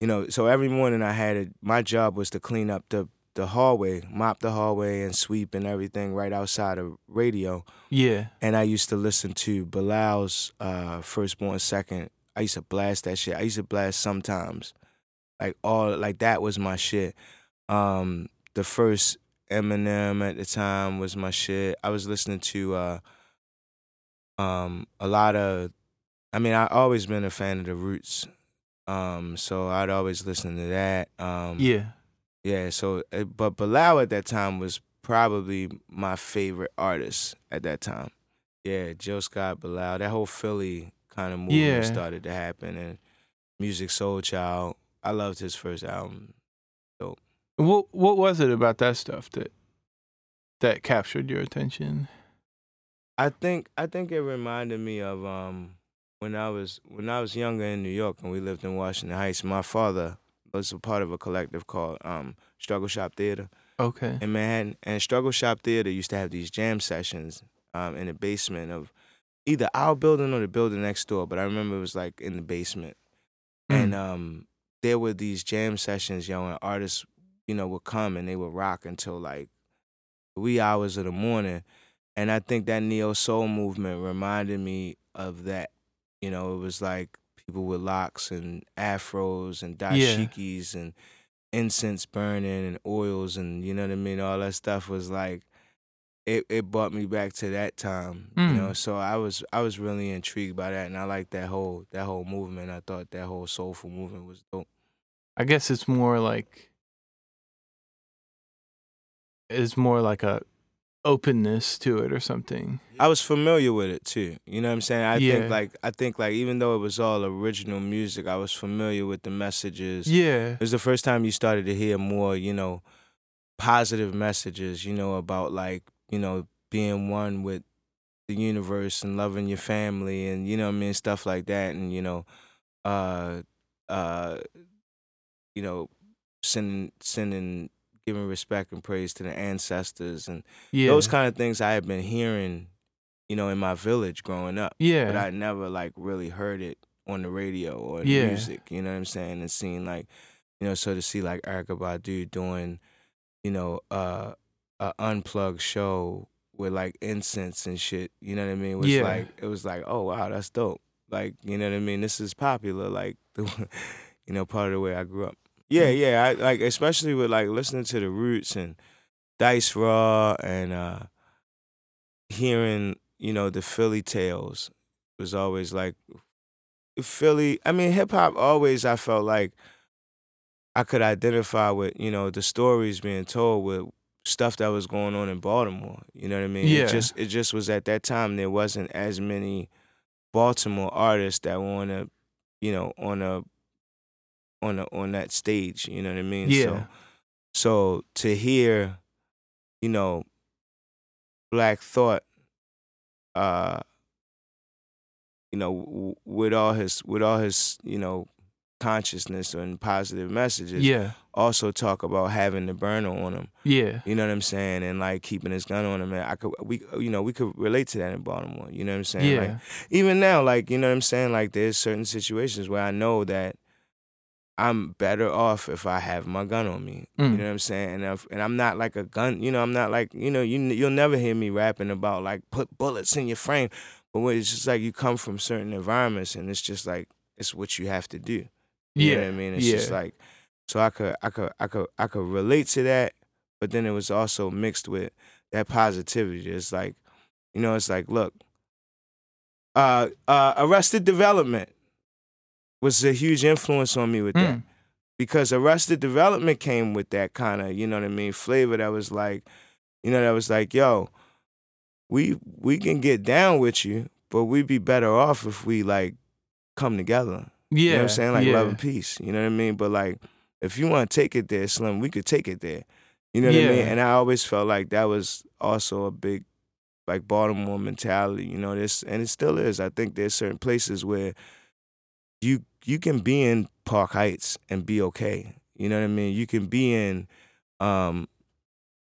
you know, so every morning I had it. My job was to clean up the the hallway, mop the hallway, and sweep and everything right outside of radio yeah, and I used to listen to Bilal's uh, Firstborn Second. I used to blast that shit. I used to blast sometimes, like all like that was my shit. Um, the first Eminem at the time was my shit. I was listening to uh, um, a lot of. I mean, I always been a fan of the Roots, um, so I'd always listen to that. Um, yeah, yeah, so uh, but Bilal at that time was probably my favorite artist at that time. Yeah, Jill Scott, Bilal, that whole Philly kind of movement Yeah. started to happen, and Musiq Soulchild. I loved his first album. So what what was it about that stuff that that captured your attention? I think I think it reminded me of um when I was when I was younger in New York and we lived in Washington Heights. My father was a part of a collective called um, Struggle Shop Theater. Okay. in Manhattan. And Struggle Shop Theater used to have these jam sessions um, in the basement of either our building or the building next door. But I remember it was like in the basement. And Mm. um, there were these jam sessions, yo, and artists, you know, would come and they would rock until like wee hours of the morning. And I think that neo soul movement reminded me of that. You know, it was like people with locks and afros and dashikis and incense burning and oils and you know what I mean. All that stuff was like it. It brought me back to that time. You Mm. know, so I was I was really intrigued by that, and I liked that whole that whole movement. I thought that whole soulful movement was dope. I guess it's more like it's more like a openness to it or something. I was familiar with it too. You know what I'm saying? I Yeah. think like I think like even though it was all original music, I was familiar with the messages. Yeah. It was the first time you started to hear more, you know, positive messages, you know, about like, you know, being one with the universe and loving your family and you know what I mean, stuff like that and, you know, uh uh you know, sending sending giving respect and praise to the ancestors and Yeah. those kind of things I had been hearing, you know, in my village growing up. yeah. But I never like really heard it on the radio or in Yeah. music. You know what I'm saying? And seeing like, you know, so to see like Erykah Badu doing, you know, uh a unplugged show with like incense and shit. You know what I mean? Was Yeah. like it was like, oh wow, that's dope. Like, you know what I mean? This is popular. Like the you know, part of the way I grew up. Yeah, yeah. I like especially with like listening to the roots and Dice Raw and uh hearing, you know, the Philly tales was always like Philly. I mean, hip hop always I felt like I could identify with, you know, the stories being told with stuff that was going on in Baltimore. You know what I mean? Yeah. It just it just was at that time there wasn't as many Baltimore artists that were on a, you know, on a on a on that stage. You know what I mean? Yeah. So so to hear, you know, Black Thought, uh, you know, w- with all his with all his you know consciousness and positive messages, yeah. also talk about having the burner on him. Yeah. You know what I'm saying? And like keeping his gun on him. And I could we you know we could relate to that in Baltimore. You know what I'm saying? Yeah. Like even now, like you know what I'm saying. Like there's certain situations where I know that I'm better off if I have my gun on me. You Mm. know what I'm saying? And if, and I'm not like a gun. You know, I'm not like you know you you'll never hear me rapping about like put bullets in your frame. But it's just like you come from certain environments and it's just like it's what you have to do. You yeah. know what I mean? It's yeah. just like so I could I could I could I could relate to that, but then it was also mixed with that positivity. It's like, you know, it's like, look, uh uh Arrested Development was a huge influence on me with that. Mm. Because Arrested Development came with that kind of, you know what I mean, flavor that was like, you know, that was like, yo, we we can get down with you, but we'd be better off if we like come together. Yeah. You know what I'm saying? Like yeah. love and peace. You know what I mean? But like, if you want to take it there, Slim, we could take it there. You know what I mean? And I always felt like that was also a big, like Baltimore mentality. You know, this and it still is. I think there's certain places where you you can be in Park Heights and be okay. You know what I mean? You can be in, um,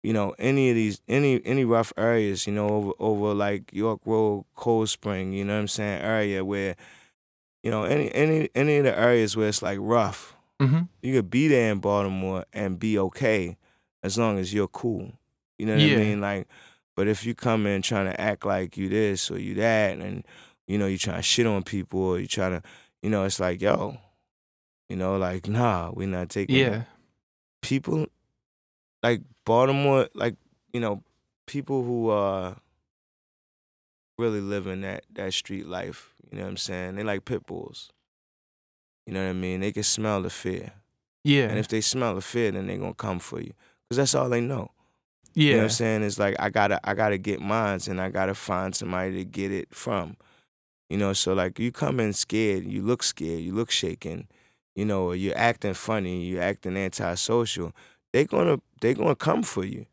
you know, any of these any any rough areas. You know, over over like York Road, Cold Spring. You know what I'm saying? Area where, you know, any any any of the areas where it's like rough. hmm You could be there in Baltimore and be okay as long as you're cool. You know what Yeah. I mean? Like, but if you come in trying to act like you this or you that, and you know you're trying to shit on people or you trying to, you know, it's like yo, you know, like nah, we're not taking Yeah. people like Baltimore, like you know, people who uh really living that that street life. You know what I'm saying? They like pit bulls. You know what I mean? They can smell the fear. Yeah. And if they smell the fear, then they're gonna come for you. Cause that's all they know. yeah. You know what I'm saying? It's like I gotta I gotta get mines and I gotta find somebody to get it from. You know, so like you come in scared, you look scared, you look shaken, you know, or you're acting funny, you're acting antisocial, they gonna they gonna come for you.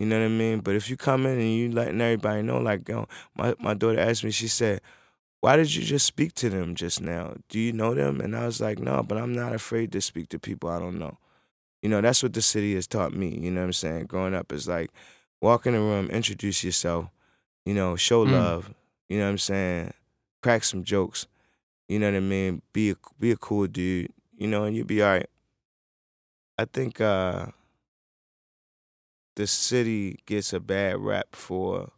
You know what I mean? But if you come in and you letting everybody know, like, yo, my, my daughter asked me, she said, Why did you just speak to them just now? Do you know them? And I was like, No, but I'm not afraid to speak to people I don't know. You know, that's what the city has taught me. You know what I'm saying? Growing up is like walk in the room, introduce yourself, you know, show Mm. love. You know what I'm saying? Crack some jokes. You know what I mean? Be a be a cool dude. You know, and you'll be all right. I think uh the city gets a bad rap for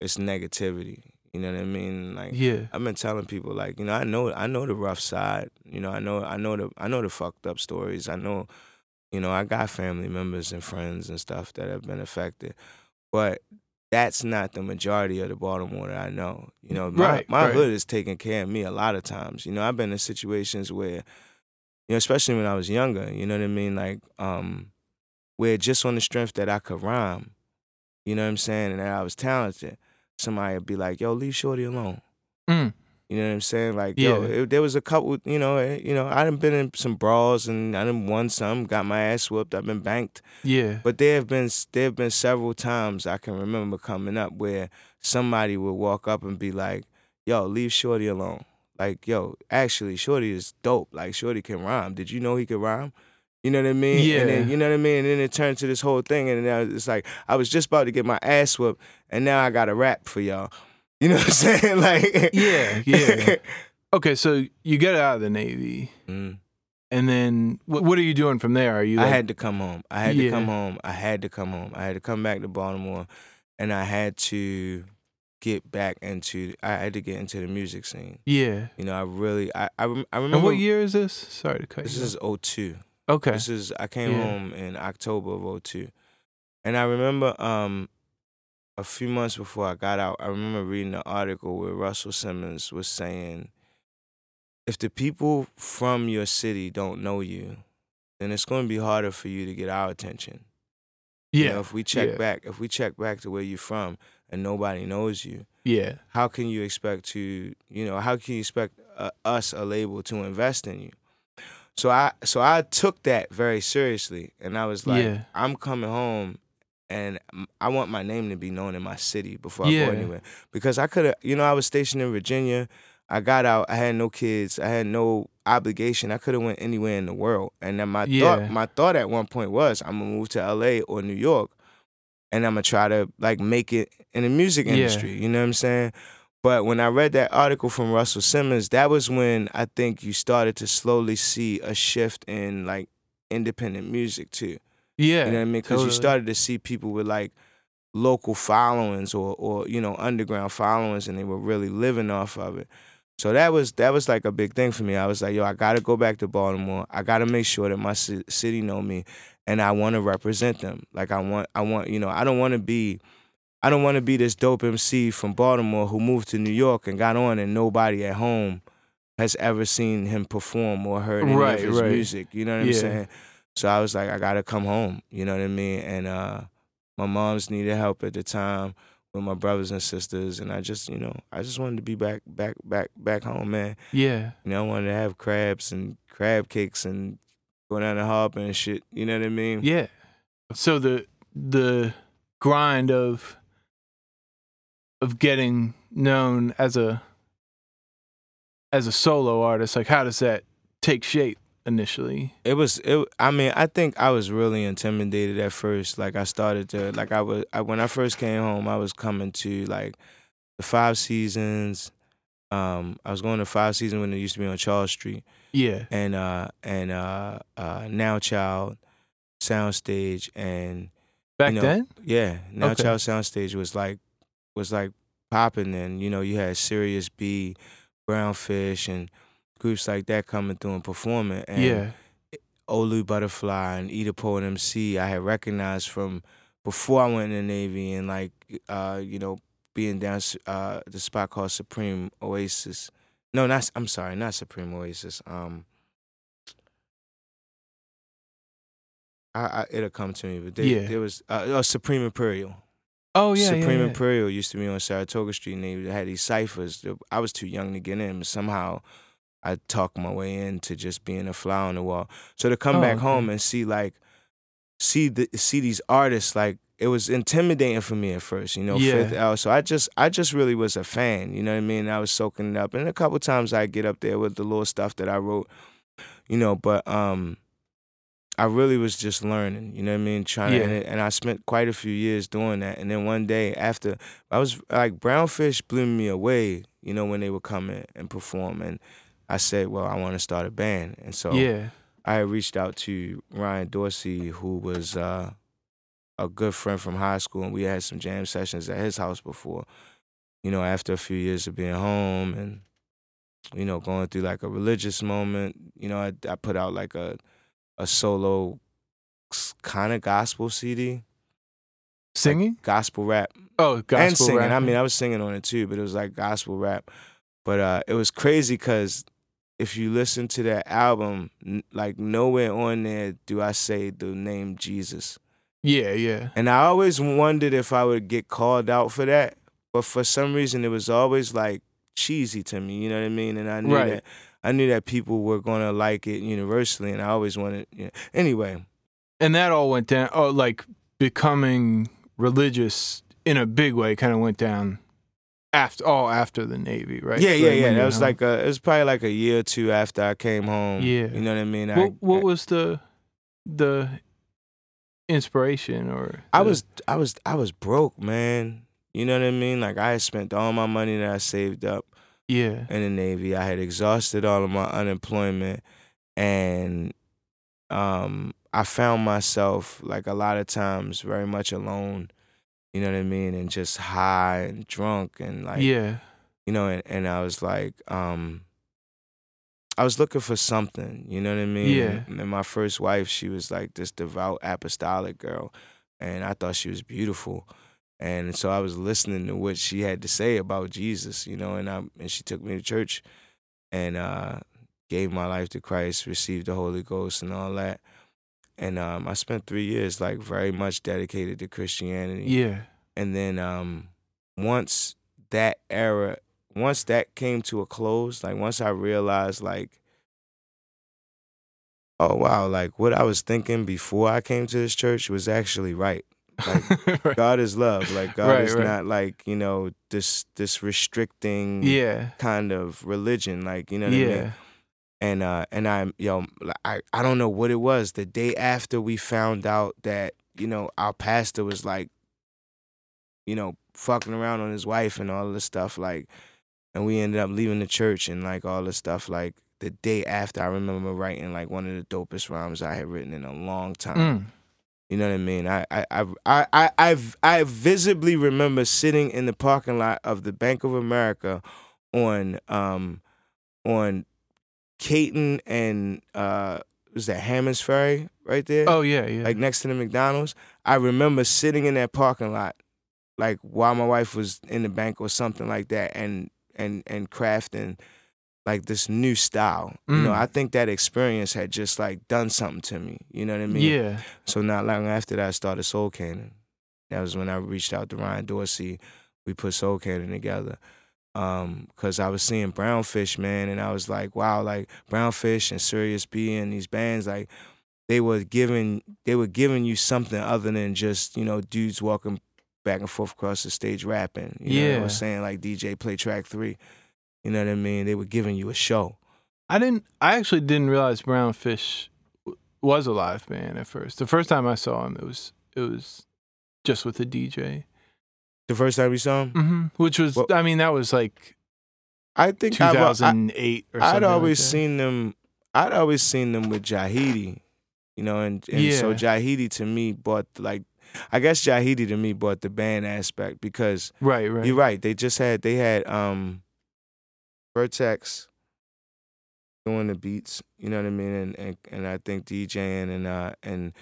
its negativity. You know what I mean? Like yeah. I've been telling people like, you know, I know I know the rough side. You know, I know I know the I know the fucked up stories. I know, you know, I got family members and friends and stuff that have been affected. But that's not the majority of the Baltimore that I know. You know, my Right, my right. hood is taking care of me a lot of times. You know, I've been in situations where, you know, especially when I was younger, you know what I mean? Like, um, where just on the strength that I could rhyme, you know what I'm saying, and that I was talented, somebody would be like, yo, leave Shorty alone. Mm. You know what I'm saying? Like, yo, it, there was a couple, you know, eh, you know, I done been in some brawls and I done won some, got my ass whooped, I've been banked. Yeah. But there have been there have been several times I can remember coming up where somebody would walk up and be like, "Yo, leave Shorty alone." Like, yo, actually, Shorty is dope. Like, Shorty can rhyme. Did you know he could rhyme? You know what I mean? Yeah. And then, you know what I mean? And then it turned to this whole thing, and now it's like I was just about to get my ass whooped, and now I got a rap for y'all. You know what I'm saying? Like, Yeah, yeah. Okay, so you get out of the Navy, Mm. and then what, what are you doing from there? Are you? I had to come home. I had to come home. I had to come home. I had to come back to Baltimore, and I had to get back into. I had to get into the music scene. yeah. You know, I really. I I, rem- I remember. And what year is this? Sorry to cut you. This you. is 02. okay. This is. I came Yeah. home in October of 02, and I remember um, a few months before I got out. I remember reading an article where Russell Simmons was saying, if the people from your city don't know you, then it's going to be harder for you to get our attention. yeah. You know, if we check yeah. back, if we check back to where you're from and nobody knows you, yeah. how can you expect to, you know, how can you expect uh, us, a label, to invest in you? So I, so I took that very seriously, and I was like, Yeah. I'm coming home, and I want my name to be known in my city before I Yeah. go anywhere, because I could have, you know, I was stationed in Virginia. I got out. I had no kids. I had no obligation. I could have went anywhere in the world. And then my Yeah. thought, my thought at one point was, I'm gonna move to L.A. or New York, and I'm gonna try to like make it in the music Yeah. industry. You know what I'm saying? But when I read that article from Russell Simmons, that was when I think you started to slowly see a shift in like independent music too. Yeah. You know what I mean? Because totally. you started to see people with like local followings or or you know underground followings, and they were really living off of it. So that was that was like a big thing for me. I was like, yo, I got to go back to Baltimore. I got to make sure that my ci- city know me, and I want to represent them. Like I want, I want, you know, I don't want to be. I don't want to be this dope MC from Baltimore who moved to New York and got on, and nobody at home has ever seen him perform or heard any Right, of his right. music. You know what Yeah. I'm saying? So I was like, I gotta come home. You know what I mean? And uh, my mom's needed help at the time with my brothers and sisters, and I just, you know, I just wanted to be back, back, back, back home, man. Yeah. You know, I wanted to have crabs and crab cakes and go down the harbor and shit. You know what I mean? Yeah. So the the grind of of getting known as a as a solo artist, like how does that take shape initially? It was it. I mean, I think I was really intimidated at first. Like I started to like I was I, when I first came home, I was coming to like the Five Seasons. Um, I was going to Five Seasons when it used to be on Charles Street, Yeah. and uh and uh uh Now Child Soundstage, and Back you know, then? yeah, Now Okay. Child Soundstage was like was like popping. And you know, you had Sirius B, Brownfish, and groups like that coming through and performing. And yeah. Olu Butterfly and Eda Poet MC I had recognized from before I went in the Navy and like uh, you know, being down uh the spot called Supreme Oasis. No, not I'm sorry, not Supreme Oasis. Um I, I it'll come to me, but they, Yeah. there was uh, oh, Supreme Imperial. Oh yeah. Supreme yeah, yeah. Imperial used to be on Saratoga Street, and they had these ciphers. I was too young to get in, but somehow I talked my way into just being a fly on the wall. So to come Oh, back okay. home and see like see the see these artists, like it was intimidating for me at first, you know. Yeah. Fifth L. So I just I just really was a fan, you know what I mean. I was soaking it up, and a couple times I get up there with the little stuff that I wrote, you know. But um, I really was just learning, you know what I mean? Trying Yeah. and, and I spent quite a few years doing that. And then one day after, I was like, Brownfish blew me away, you know, when they would come in and perform. And I said, well, I want to start a band. And so Yeah. I reached out to Ryan Dorsey, who was uh, a good friend from high school, and we had some jam sessions at his house before. You know, after a few years of being home and you know going through like a religious moment, you know, I, I put out like a a solo kind of gospel CD, Singing? gospel rap, oh, gospel and singing. I mean, I was singing on it too, but it was like gospel rap. But uh, it was crazy because if you listen to that album, like nowhere on there do I say the name Jesus. yeah, yeah. And I always wondered if I would get called out for that. But for some reason, it was always like cheesy to me. You know what I mean? And I knew Right. that I knew that people were gonna like it universally, and I always wanted. You know. Anyway, And that all went down. Oh, like becoming religious in a big way kind of went down after all after the Navy, right? yeah, yeah, Like, yeah. when That was home. like a, it was probably like a year or two after I came home. Yeah. you know what I mean. what, I, what was the the inspiration or I the- was I was I was broke, man. You know what I mean? Like I had spent all my money that I saved up yeah in the Navy. I had exhausted all of my unemployment and um I found myself like a lot of times very much alone. You know what I mean? And just high and drunk and like yeah you know, and, and I was like, um, I was looking for something, you know what I mean? Yeah. And, and my first wife, she was like this devout apostolic girl, and I thought she was beautiful. And so I was listening to what she had to say about Jesus, you know, and I and she took me to church and uh, gave my life to Christ, received the Holy Ghost and all that. And um, I spent three years like very much dedicated to Christianity. Yeah. And then um once that era once that came to a close like once i realized like oh wow like what i was thinking before i came to this church was actually right. Like Right. god is love. Like god Right, is right. not like you know this this restricting yeah. kind of religion. Like you know what i mean? Yeah and uh and I yo I I don't know what it was the day after we found out that you know our pastor was like you know fucking around on his wife and all this stuff like and we ended up leaving the church and like all this stuff like the day after I remember writing like one of the dopest rhymes I had written in a long time Mm. you know what I mean? I I I I I I've, I visibly remember sitting in the parking lot of the Bank of America on um on Caton and uh was that Hammond's Ferry right there? oh yeah yeah Like next to the McDonald's. I remember sitting in that parking lot like while my wife was in the bank or something like that and and and crafting like this new style. You know, Mm. I think that experience had just like done something to me. You know what I mean? yeah So not long after that, I started Soul Cannon. That was when I reached out to Ryan Dorsey, we put Soul Cannon together. Um, cause I was seeing Brownfish, man, and I was like, wow, like Brownfish and Sirius B and these bands, like they were giving they were giving you something other than just, you know, dudes walking back and forth across the stage rapping. You know what Yeah. I'm saying? Like DJ play track three. You know what I mean? They were giving you a show. I didn't. I actually didn't realize Brownfish was a live band at first. The first time I saw him, it was it was just with the DJ, The first time we saw him, mm-hmm. which was. Well- I mean, that was like I think I've, I, 2008 or something. I'd always like seen them. I'd always seen them with Jahidi, you know, and, and so Yeah. Jahidi to me brought like, I guess Jahidi to me brought the band aspect because Right, right. you're right. They just had they had um, Vertex doing the beats, you know what I mean, and and, and I think DJing and uh and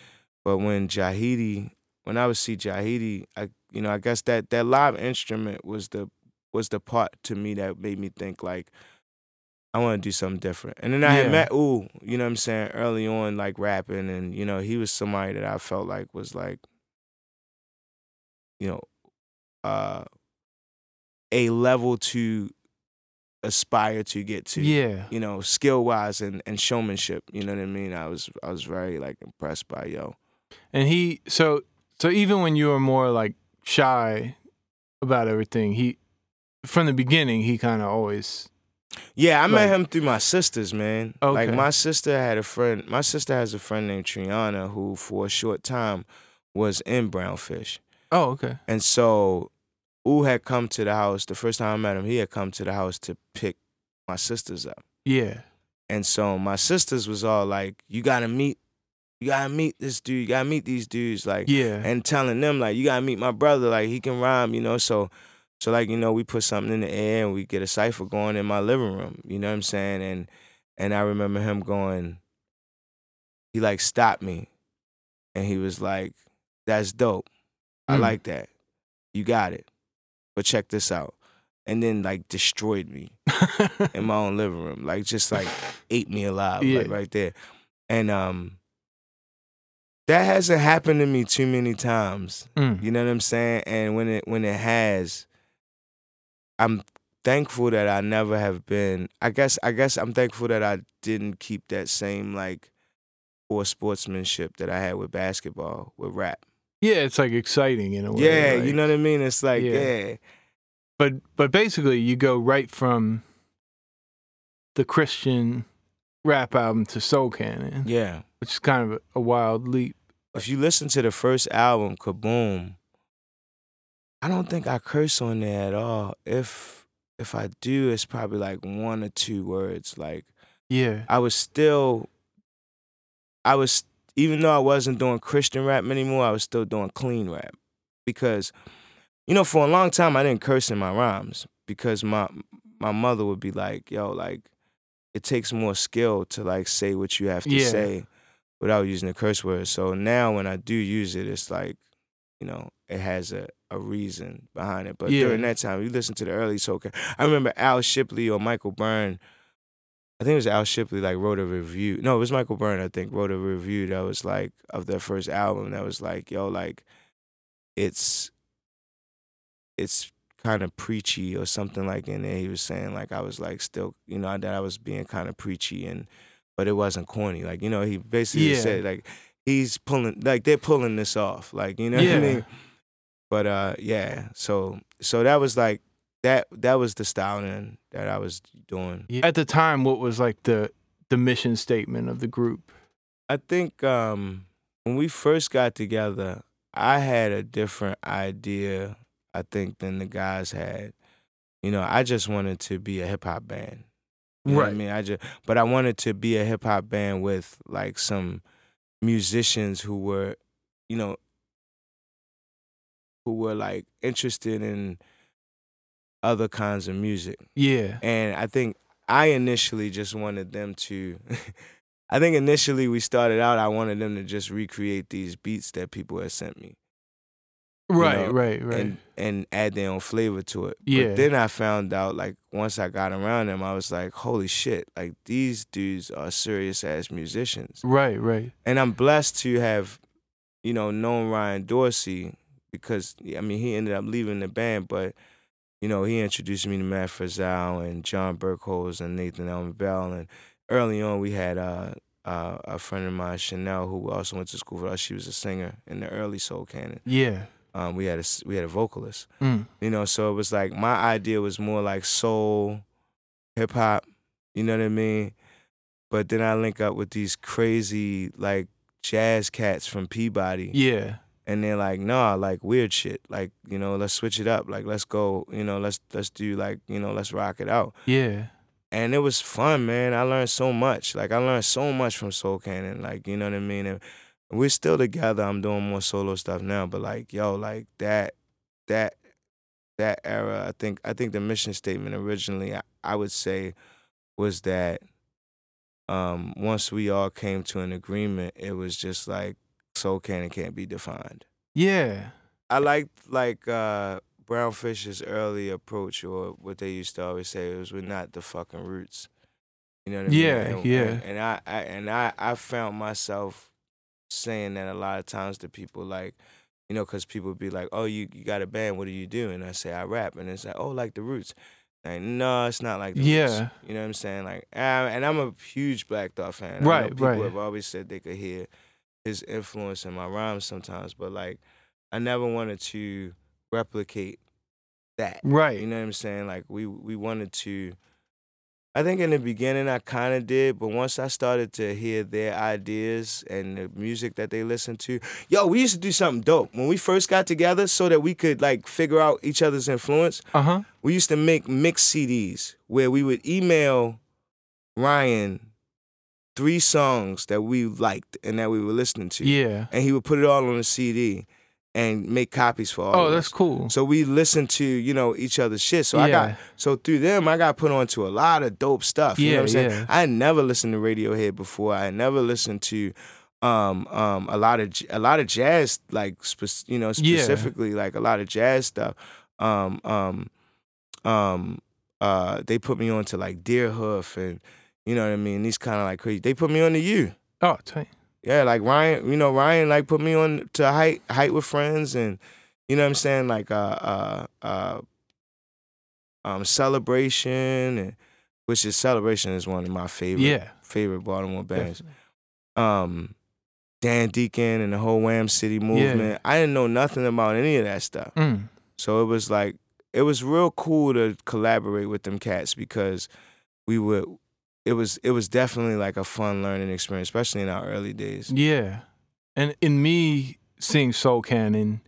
but when Jahidi, when I would see Jahidi, I you know I guess that that live instrument was the was the part to me that made me think like I want to do something different. And then I Yeah. had met Ooh, you know what I'm saying, early on, like rapping, and you know, he was somebody that I felt like was like, you know, uh a level to aspire to get to. yeah. You know, skill wise and, and showmanship. You know what I mean? I was I was very like impressed by yo. And he so so even when you were more like shy about everything, he from the beginning he kind of always Yeah, I met him through my sisters, man. Okay. Like my sister had a friend. My sister has a friend named Triana who, for a short time, was in Brownfish, Oh, okay. and so Ooh had come to the house. The first time I met him, he had come to the house to pick my sisters up, Yeah. and so my sisters was all like, "You gotta meet, you gotta meet this dude. You gotta meet these dudes." Like, Yeah. and telling them like, "You gotta meet my brother. Like, he can rhyme," you know. So. So like you know, we put something in the air and we get a cipher going in my living room. You know what I'm saying? And and I remember him going. He like stopped me, and he was like, "That's dope. I Mm. like that. You got it. But check this out." And then like destroyed me in my own living room, like just like ate me alive, Yeah. like right there. And um, that hasn't happened to me too many times. Mm. You know what I'm saying? And when it when it has, I'm thankful that I never have been. I guess I guess I'm thankful that I didn't keep that same like poor sportsmanship that I had with basketball with rap. Yeah, it's like exciting in a way. yeah, you know what I mean. It's like Yeah. yeah, But but basically, you go right from the Christian rap album to Soul Cannon, yeah. Which is kind of a, wild leap. If you listen to the first album, Kaboom, I don't think I curse on there at all. If if I do, it's probably like one or two words. Like Yeah, I was still, I was even though I wasn't doing Christian rap anymore, I was still doing clean rap because, you know, for a long time I didn't curse in my rhymes because my my mother would be like, "Yo, like, it takes more skill to like say what you have to Yeah. say without using the curse words." So now when I do use it, it's like, you know, it has a a reason behind it. But Yeah. during that time, you listen to the early soul. I remember Al Shipley or Michael Byrne. I think it was Al Shipley like wrote a review. No, it was Michael Byrne. I think wrote a review that was like of their first album. That was like, yo, like it's it's kind of preachy or something like in there. He was saying like I was like still, you know, that I was being kind of preachy and but it wasn't corny. Like you know, he basically Yeah. said like he's pulling like they're pulling this off. Like you know what I mean. But uh, yeah. So so that was like that. That was the styling that I was doing. At the time, what was like the the mission statement of the group? I think um, when we first got together, I had a different idea, I think, than the guys had. You know, I just wanted to be a hip hop band. You what I mean, I just, but I wanted to be a hip hop band with like some musicians who were, you know, who were like interested in other kinds of music. Yeah, And I think I initially just wanted them to. I think initially we started out, I wanted them to just recreate these beats that people had sent me right, know, right, right. and and add their own flavor to it. Yeah. But then I found out, like once I got around them, I was like, holy shit! Like these dudes are serious ass musicians, right, right. and I'm blessed to have, you know, known Ryan Dorsey because I mean he ended up leaving the band, but you know he introduced me to Matt Frizzell and John Burkholz and Nathan Ellman-Bell, and early on we had uh, uh, a friend of mine Chanel who also went to school with us. She was a singer in the early Soul Cannon. Yeah. Um, we had a we had a vocalist, Mm. you know. So it was like my idea was more like soul, hip hop, you know what I mean. But then I link up with these crazy like jazz cats from Peabody, Yeah. and they're like, nah, like weird shit. Like, you know, let's switch it up. Like, let's go, you know, let's let's do like, you know, let's rock it out. Yeah. And it was fun, man. I learned so much. Like I learned so much from Soul Cannon. Like, you know what I mean? And we're still together. I'm doing more solo stuff now. But like, yo, like that that that era, I think I think the mission statement originally I, I would say was that um once we all came to an agreement, it was just like Soul Cannon can't be defined. Yeah. I liked like uh Brown Fish's early approach or what they used to always say was we're not the fucking roots. You know what I Yeah, mean? And, yeah. And, and I, I and I I found myself saying that a lot of times to people like you know, because people be like, "Oh, you, you got a band? What do you do?" And I say, "I rap." And it's like, "Oh, like the Roots." Like, no, it's not like the Roots. Yeah. You know what I'm saying? Like, uh, and I'm a huge Black Thought fan. Right, people right. have always said they could hear his influence in my rhymes sometimes, but like, I never wanted to replicate that. Right. You know what I'm saying? Like, we we wanted to. I think in the beginning I kind of did, but once I started to hear their ideas and the music that they listened to, yo, we used to do something dope when we first got together, so that we could like figure out each other's influence Uh huh. we used to make mix CDs where we would email Ryan three songs that we liked and that we were listening to. Yeah. And he would put it all on a CD and make copies for all Oh, that's us. cool. So we listened to, you know, each other's shit. So I got so through them I got put onto a lot of dope stuff. You know Yeah, what I'm saying? yeah. I had never listened to Radiohead before. I had never listened to um um a lot of a lot of jazz like spec- you know Yeah. specifically like a lot of jazz stuff. Um um um uh they put me onto like Deerhoof and you know what I mean these kind of like crazy. They put me on to you. Oh, tight. Yeah, like Ryan, you know, Ryan like put me on to height height with friends and you know what I'm saying, like uh uh uh um celebration and which is celebration is one of my favorite Yeah. favorite Baltimore bands. Definitely. Um Dan Deacon and the whole Wham City movement. I didn't know nothing about any of that stuff. Mm. So it was like it was real cool to collaborate with them cats because we would it was it was definitely like a fun learning experience, especially in our early days. Yeah. And in me seeing Soul Cannon,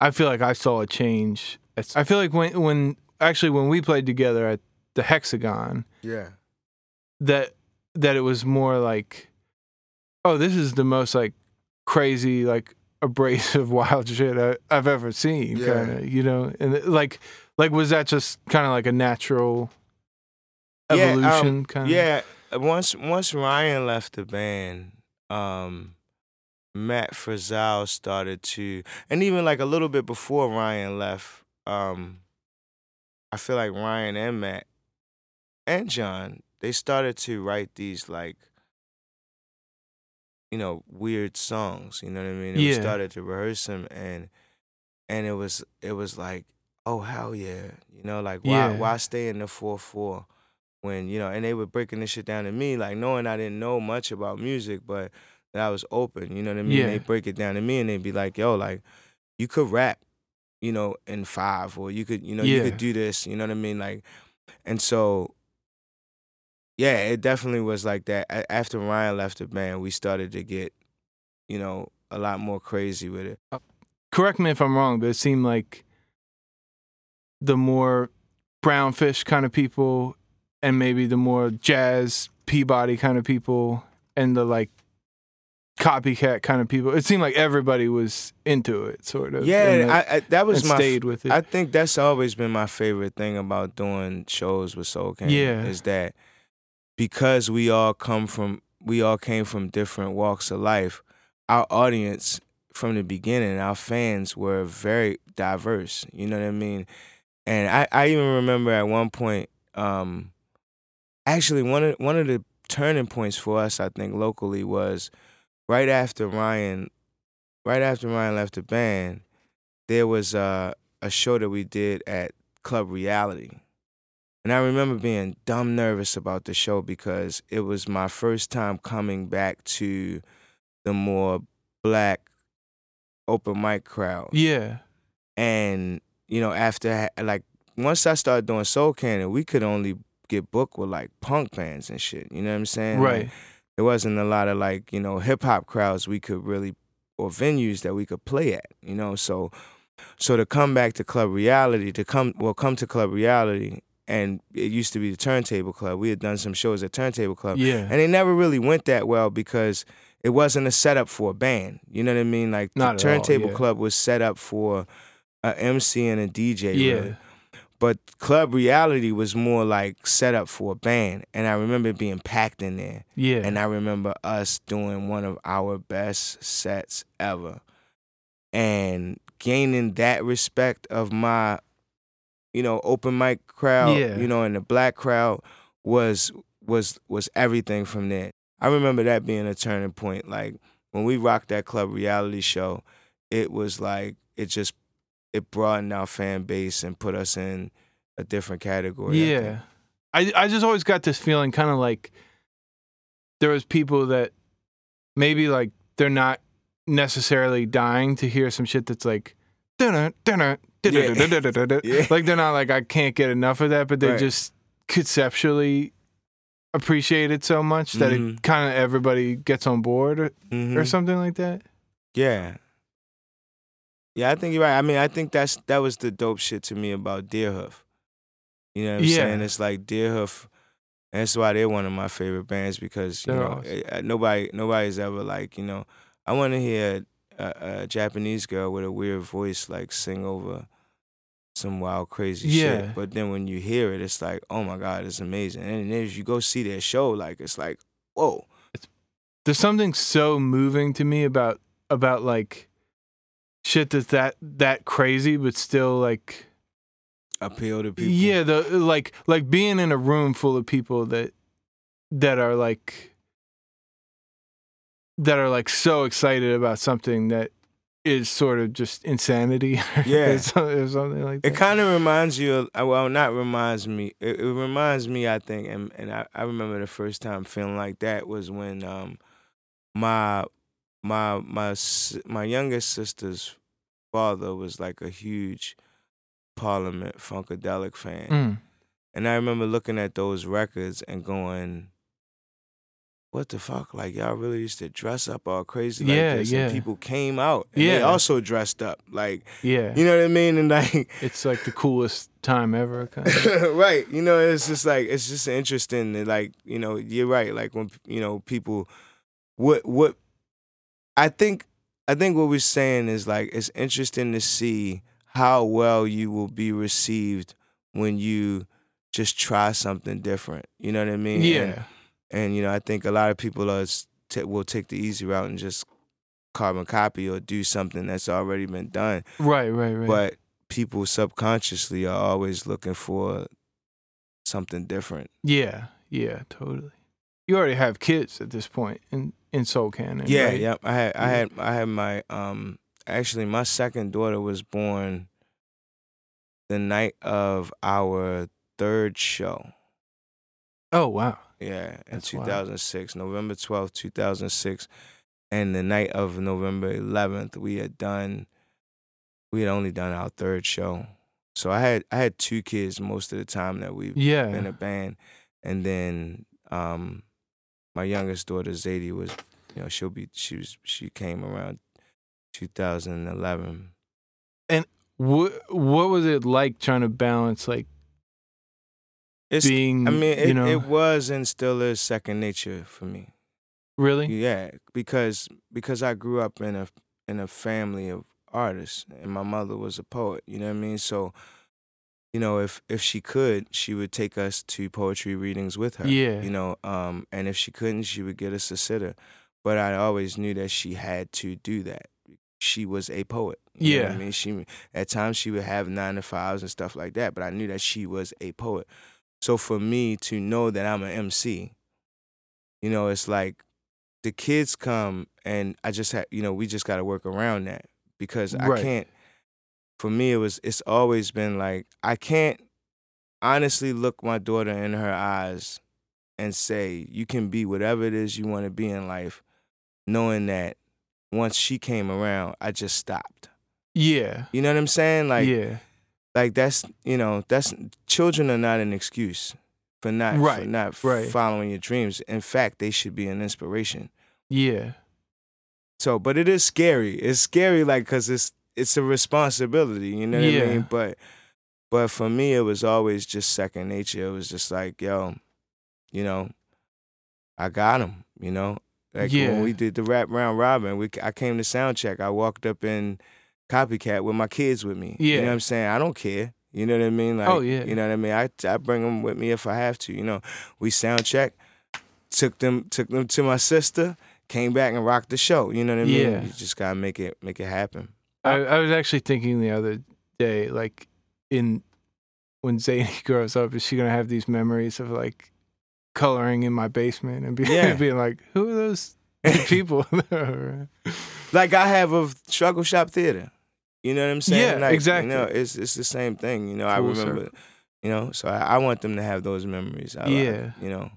I feel like I saw a change. I feel like when when actually when we played together at the Hexagon, Yeah. that that it was more like, oh, this is the most like crazy like abrasive wild shit I, I've ever seen. Yeah. Kind of, you know, and like like was that just kind of like a natural Yeah, um, kind of. Yeah, once once Ryan left the band, um, Matt Frizzell started to, and even like a little bit before Ryan left, um, I feel like Ryan and Matt and John they started to write these like, you know, weird songs. You know what I mean? And We started to rehearse them, and and it was it was like, oh hell yeah, you know, like why Yeah. why stay in the four four when you know, and they were breaking this shit down to me, like knowing I didn't know much about music, but that I was open. You know what I mean? Yeah. They break it down to me, and they'd be like, yo, like you could rap, you know, in five, or you could, you know, you could do this. You know what I mean? Like, and so. Yeah, it definitely was like that. After Ryan left the band, we started to get, you know, a lot more crazy with it. Uh, correct me if I'm wrong, but it seemed like the more brownfish kind of people and maybe the more jazz Peabody kind of people and the like copycat kind of people. It seemed like everybody was into it, sort of. Yeah, like, I, I, that was my. stayed with it. I think that's always been my favorite thing about doing shows with Soul Cannon. Yeah. is that because we all come from, we all came from different walks of life. Our audience from the beginning, our fans were very diverse. You know what I mean? And I, I even remember at one point, um, actually one of one of the turning points for us, I think locally, was right after Ryan, right after Ryan left the band. there was uh, a show that we did at Club Reality. And I remember being dumb nervous about the show because it was my first time coming back to the more black open mic crowd. Yeah. And, you know, after, like, once I started doing Soul Cannon, we could only get booked with, like, punk bands and shit. You know what I'm saying? Like, Right. there wasn't a lot of, like, you know, hip hop crowds we could really, or venues that we could play at, you know? So, so to come back to Club Reality, to come, well, come to Club Reality, and it used to be the Turntable Club. We had done some shows at Turntable Club. Yeah. And it never really went that well because it wasn't a setup for a band. You know what I mean? Like Not the at all, Turntable yeah. Club was set up for a MC and a DJ. Yeah. Really. But Club Reality was more like set up for a band. And I remember being packed in there. Yeah. And I remember us doing one of our best sets ever. And gaining that respect of my, you know, open mic crowd, Yeah. you know, and the black crowd was was was everything from there. I remember that being a turning point. Like when we rocked that club reality show, it was like it just it broadened our fan base and put us in a different category. Yeah. I I just always got this feeling kind of like there was people that maybe like they're not necessarily dying to hear some shit that's like "Dun-dun, dun-dun, Yeah. dun-dun-dun-dun-dun-dun." Yeah. like they're not like I can't get enough of that, but they Right. just conceptually appreciate it so much that Mhm. it kind of everybody gets on board or, or Mhm. something like that. Yeah. Yeah, I think you're right. I mean, I think that's that was the dope shit to me about Deerhoof. You know what I'm Yeah. saying? It's like Deerhoof. And that's why they're one of my favorite bands because you They're know awesome. eh, nobody nobody's ever like you know I want to hear a, a Japanese girl with a weird voice like sing over some wild crazy Yeah. shit. But then when you hear it, it's like oh my god, it's amazing. And then if you go see their show, like it's like whoa, there's something so moving to me about about like shit that's that that crazy but still like appeal to people. yeah the like like being in a room full of people that that are like that are like so excited about something that is sort of just insanity Yeah. or something like that It kind of reminds you, of, uh, well, not reminds me. It, it reminds me, I think, and and I, I remember the first time feeling like that was when um my my my my youngest sister's father was like a huge Parliament Funkadelic fan, Mm. and I remember looking at those records and going, "What the fuck? Like y'all really used to dress up all crazy like Yeah, this, yeah. and people came out, and they Yeah. also dressed up, like yeah you know what I mean, and like." it's like the coolest time ever kind of. right. You know, it's just like it's just interesting that like, you know, you're right. Like when you know, people what what I think I think what we're saying is like it's interesting to see how well you will be received when you just try something different. You know what I mean? Yeah and you know, I think a lot of people are t- will take the easy route and just carbon copy or do something that's already been done right right right but people subconsciously are always looking for something different. Yeah, yeah, totally. You already have kids at this point in in Soul Cannon. yeah, right? yep. I had, I had, I had my, um, actually, my second daughter was born the night of our third show. Oh wow. Yeah, in That's wild. 2006, November 12th, 2006. And the night of November 11th, we had done, we had only done our third show. So I had, I had two kids most of the time that we Yeah. in a band, and then um, my youngest daughter Zadie was, you know, she'll be she was she came around 2011. And What what was it like trying to balance like It's being? I mean it, you know, it was and still is second nature for me. really. Yeah, because because I grew up in a in a family of artists, and my mother was a poet. You know what I mean? So. You know, if if she could, she would take us to poetry readings with her. Yeah. You know, um, and if she couldn't, she would get us a sitter. But I always knew that she had to do that. She was a poet. You know what Yeah. I mean, she at times she would have nine to fives and stuff like that. But I knew that she was a poet. So for me to know that I'm an MC, you know, it's like the kids come and I just have, you know, we just got to work around that because I can't. for me, it was it's always been like I can't honestly look my daughter in her eyes and say you can be whatever it is you want to be in life, knowing that once she came around, I just stopped. Yeah. You know what I'm saying? Like, yeah. like that's you know that's children are not an excuse for not for Right, not right. following your dreams. In fact, they should be an inspiration. Yeah. So, but it is scary. It's scary, like, cause it's it's a responsibility. You know what Yeah. I mean? But but for me, it was always just second nature. It was just like, yo, you know, I got him. You know, like Yeah. when we did the rap round robin, we I came to sound check. I walked up in copycat with my kids with me. you Yeah. know what I'm saying. I don't care. You know what I mean? Oh, like, Oh, yeah. You know what I mean? I I bring them with me if I have to. You know, we sound check. Took them took them to my sister. Came back and rocked the show. You know what I mean? Yeah. You just gotta make it make it happen. I, I was actually thinking the other day, like in when Zayn grows up, is she gonna have these memories of like coloring in my basement and be, Yeah. being like, who are those people? Like I have of struggle shop theater. You know what I'm saying? Yeah, like, exactly. You know, it's it's the same thing. You know, I remember. circle. You know, so I, I want them to have those memories. I, like, Yeah. you know.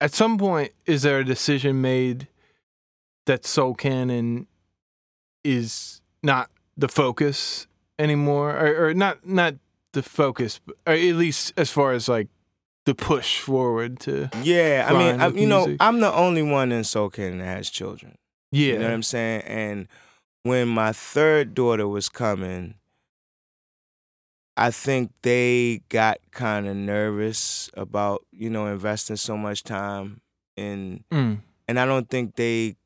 At some point, is there a decision made that Soul Cannon is not the focus anymore, or, or not not the focus, but- or at least as far as like the push forward to Yeah, I mean, I, you know. I'm the only one in Soul Cannon that has children. yeah You know what I'm saying? And when my third daughter was coming, I think they got kind of nervous about, you know, investing so much time in Mm. and I don't think they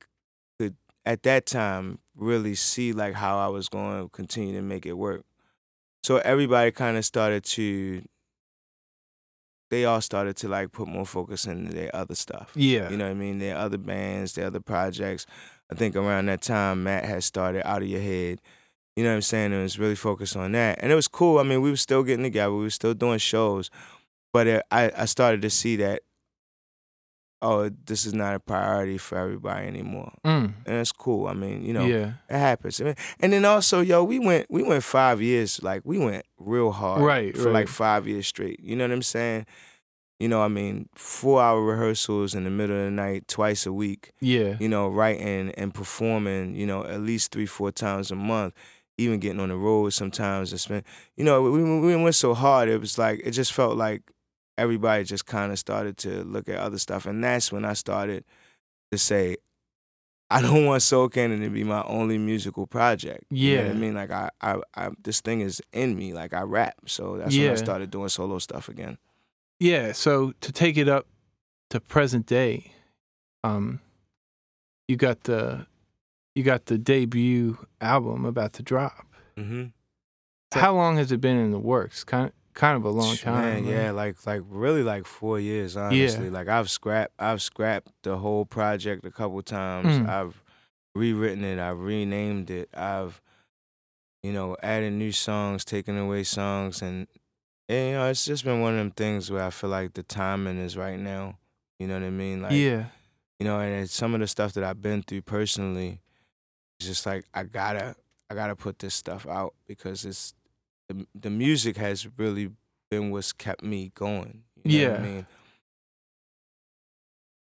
could at that time really see like how I was going to continue to make it work. So everybody kind of started to they all started to like put more focus into their other stuff. yeah You know what I mean? Their other bands, their other projects. I think around that time Matt had started Out of Your Head. You know what I'm saying? It was really focused on that. And it was cool. I mean, we were still getting together. We were still doing shows. But it, I, I started to see that, oh, this is not a priority for everybody anymore. Mm. And it's cool. I mean, you know, yeah it happens. I mean, and then also, yo, we went we went five years, like we went real hard Right, for like five years straight. You know what I'm saying? You know, I mean, four hour rehearsals in the middle of the night, twice a week. yeah You know, writing and performing. You know, at least three, four times a month. Even getting on the road sometimes and spend. You know, we we went so hard. It was like it just felt like everybody just kind of started to look at other stuff, and that's when I started to say, I don't want Soul Cannon to be my only musical project. You know what Yeah. I mean? Like I, I, I, this thing is in me. Like I rap, so that's when I started doing solo stuff again. Yeah, so to take it up to present day, um, you got the you got the debut album about to drop. Mm-hmm. How long has it been in the works? Kind of, kind of a long time. Man, yeah, like like really like four years, honestly. Like I've scrapped I've scrapped the whole project a couple times. Mm. I've rewritten it, I've renamed it, I've you know, added new songs, taken away songs and, and you know, it's just been one of them things where I feel like the timing is right now. You know what I mean? Like yeah, you know, and it's some of the stuff that I've been through personally, it's just like I gotta, I gotta put this stuff out because it's the the music has really been what's kept me going. You know what Yeah. I mean,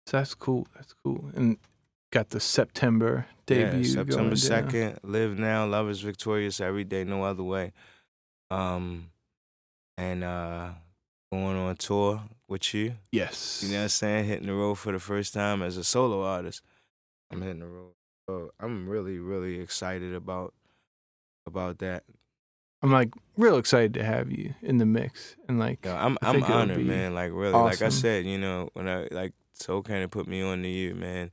so that's cool. That's cool. And got the September debut. yeah, September second, live now, love is victorious every day, no other way. Um, and uh, going on tour with you. Yes. You know what I'm saying? Hitting the road for the first time as a solo artist. I'm hitting the road. So I'm really, really excited about about that. I'm like real excited to have you in the mix and like Yeah, I'm I'm honored, man. Like really, like I said, you know, when I like Soul Cannon put me on to you, man.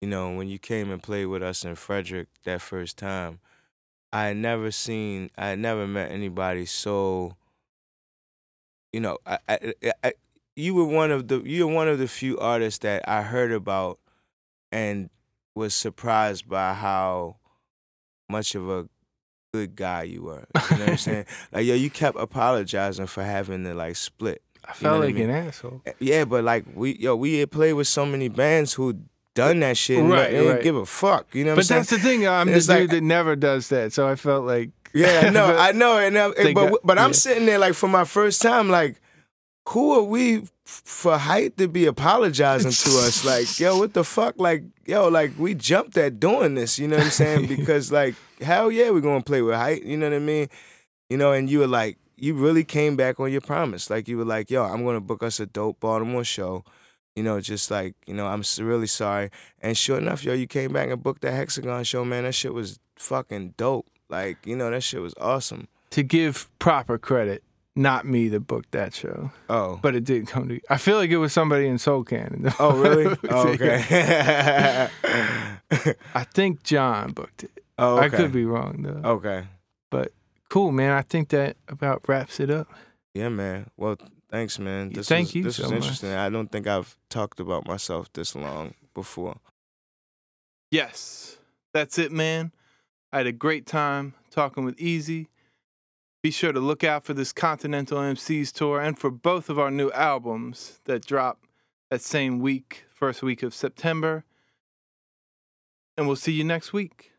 You know, when you came and played with us in Frederick that first time, I had never seen, I had never met anybody so. You know, I, I, I, I you were one of the you're one of the few artists that I heard about, and was surprised by how much of a good guy you were. You know what I'm saying? Like yo, you kept apologizing for having to like split. I felt what I like mean? an asshole. Yeah, but like we yo, we had played with so many bands who done that shit. And Right, they didn't right. give a fuck. You know what But I'm saying? that's the thing. I'm the It's dude that never does that. So I felt like Yeah, no, I know, and uh, but got- but I'm yeah. sitting there like for my first time, like, who are we for height to be apologizing to us? Like, yo, what the fuck? Like, yo, like we jumped at doing this. You know what I'm saying? Because like, hell yeah, we're gonna play with height. You know what I mean? You know, and you were like, you really came back on your promise. Like, you were like, yo, I'm gonna book us a dope Baltimore show. You know, just like, you know, I'm really sorry. And sure enough, yo, you came back and booked that Hexagon show, man. That shit was fucking dope. Like, you know, that shit was awesome. to give proper credit, not me that booked that show, Oh. but it did come to. I feel like it was somebody in Soul Cannon. Oh, really? Oh, okay. I think John booked it. oh, okay. I could be wrong though. Okay. But cool, man. I think that about wraps it up. Yeah, man. Well, thanks, man. This thank was, you This so was much. interesting. I don't think I've talked about myself this long before. Yes, that's it, man. I had a great time talking with Eze. Be sure to look out for this Continental MCs tour and for both of our new albums that drop that same week, first week of September. And we'll see you next week.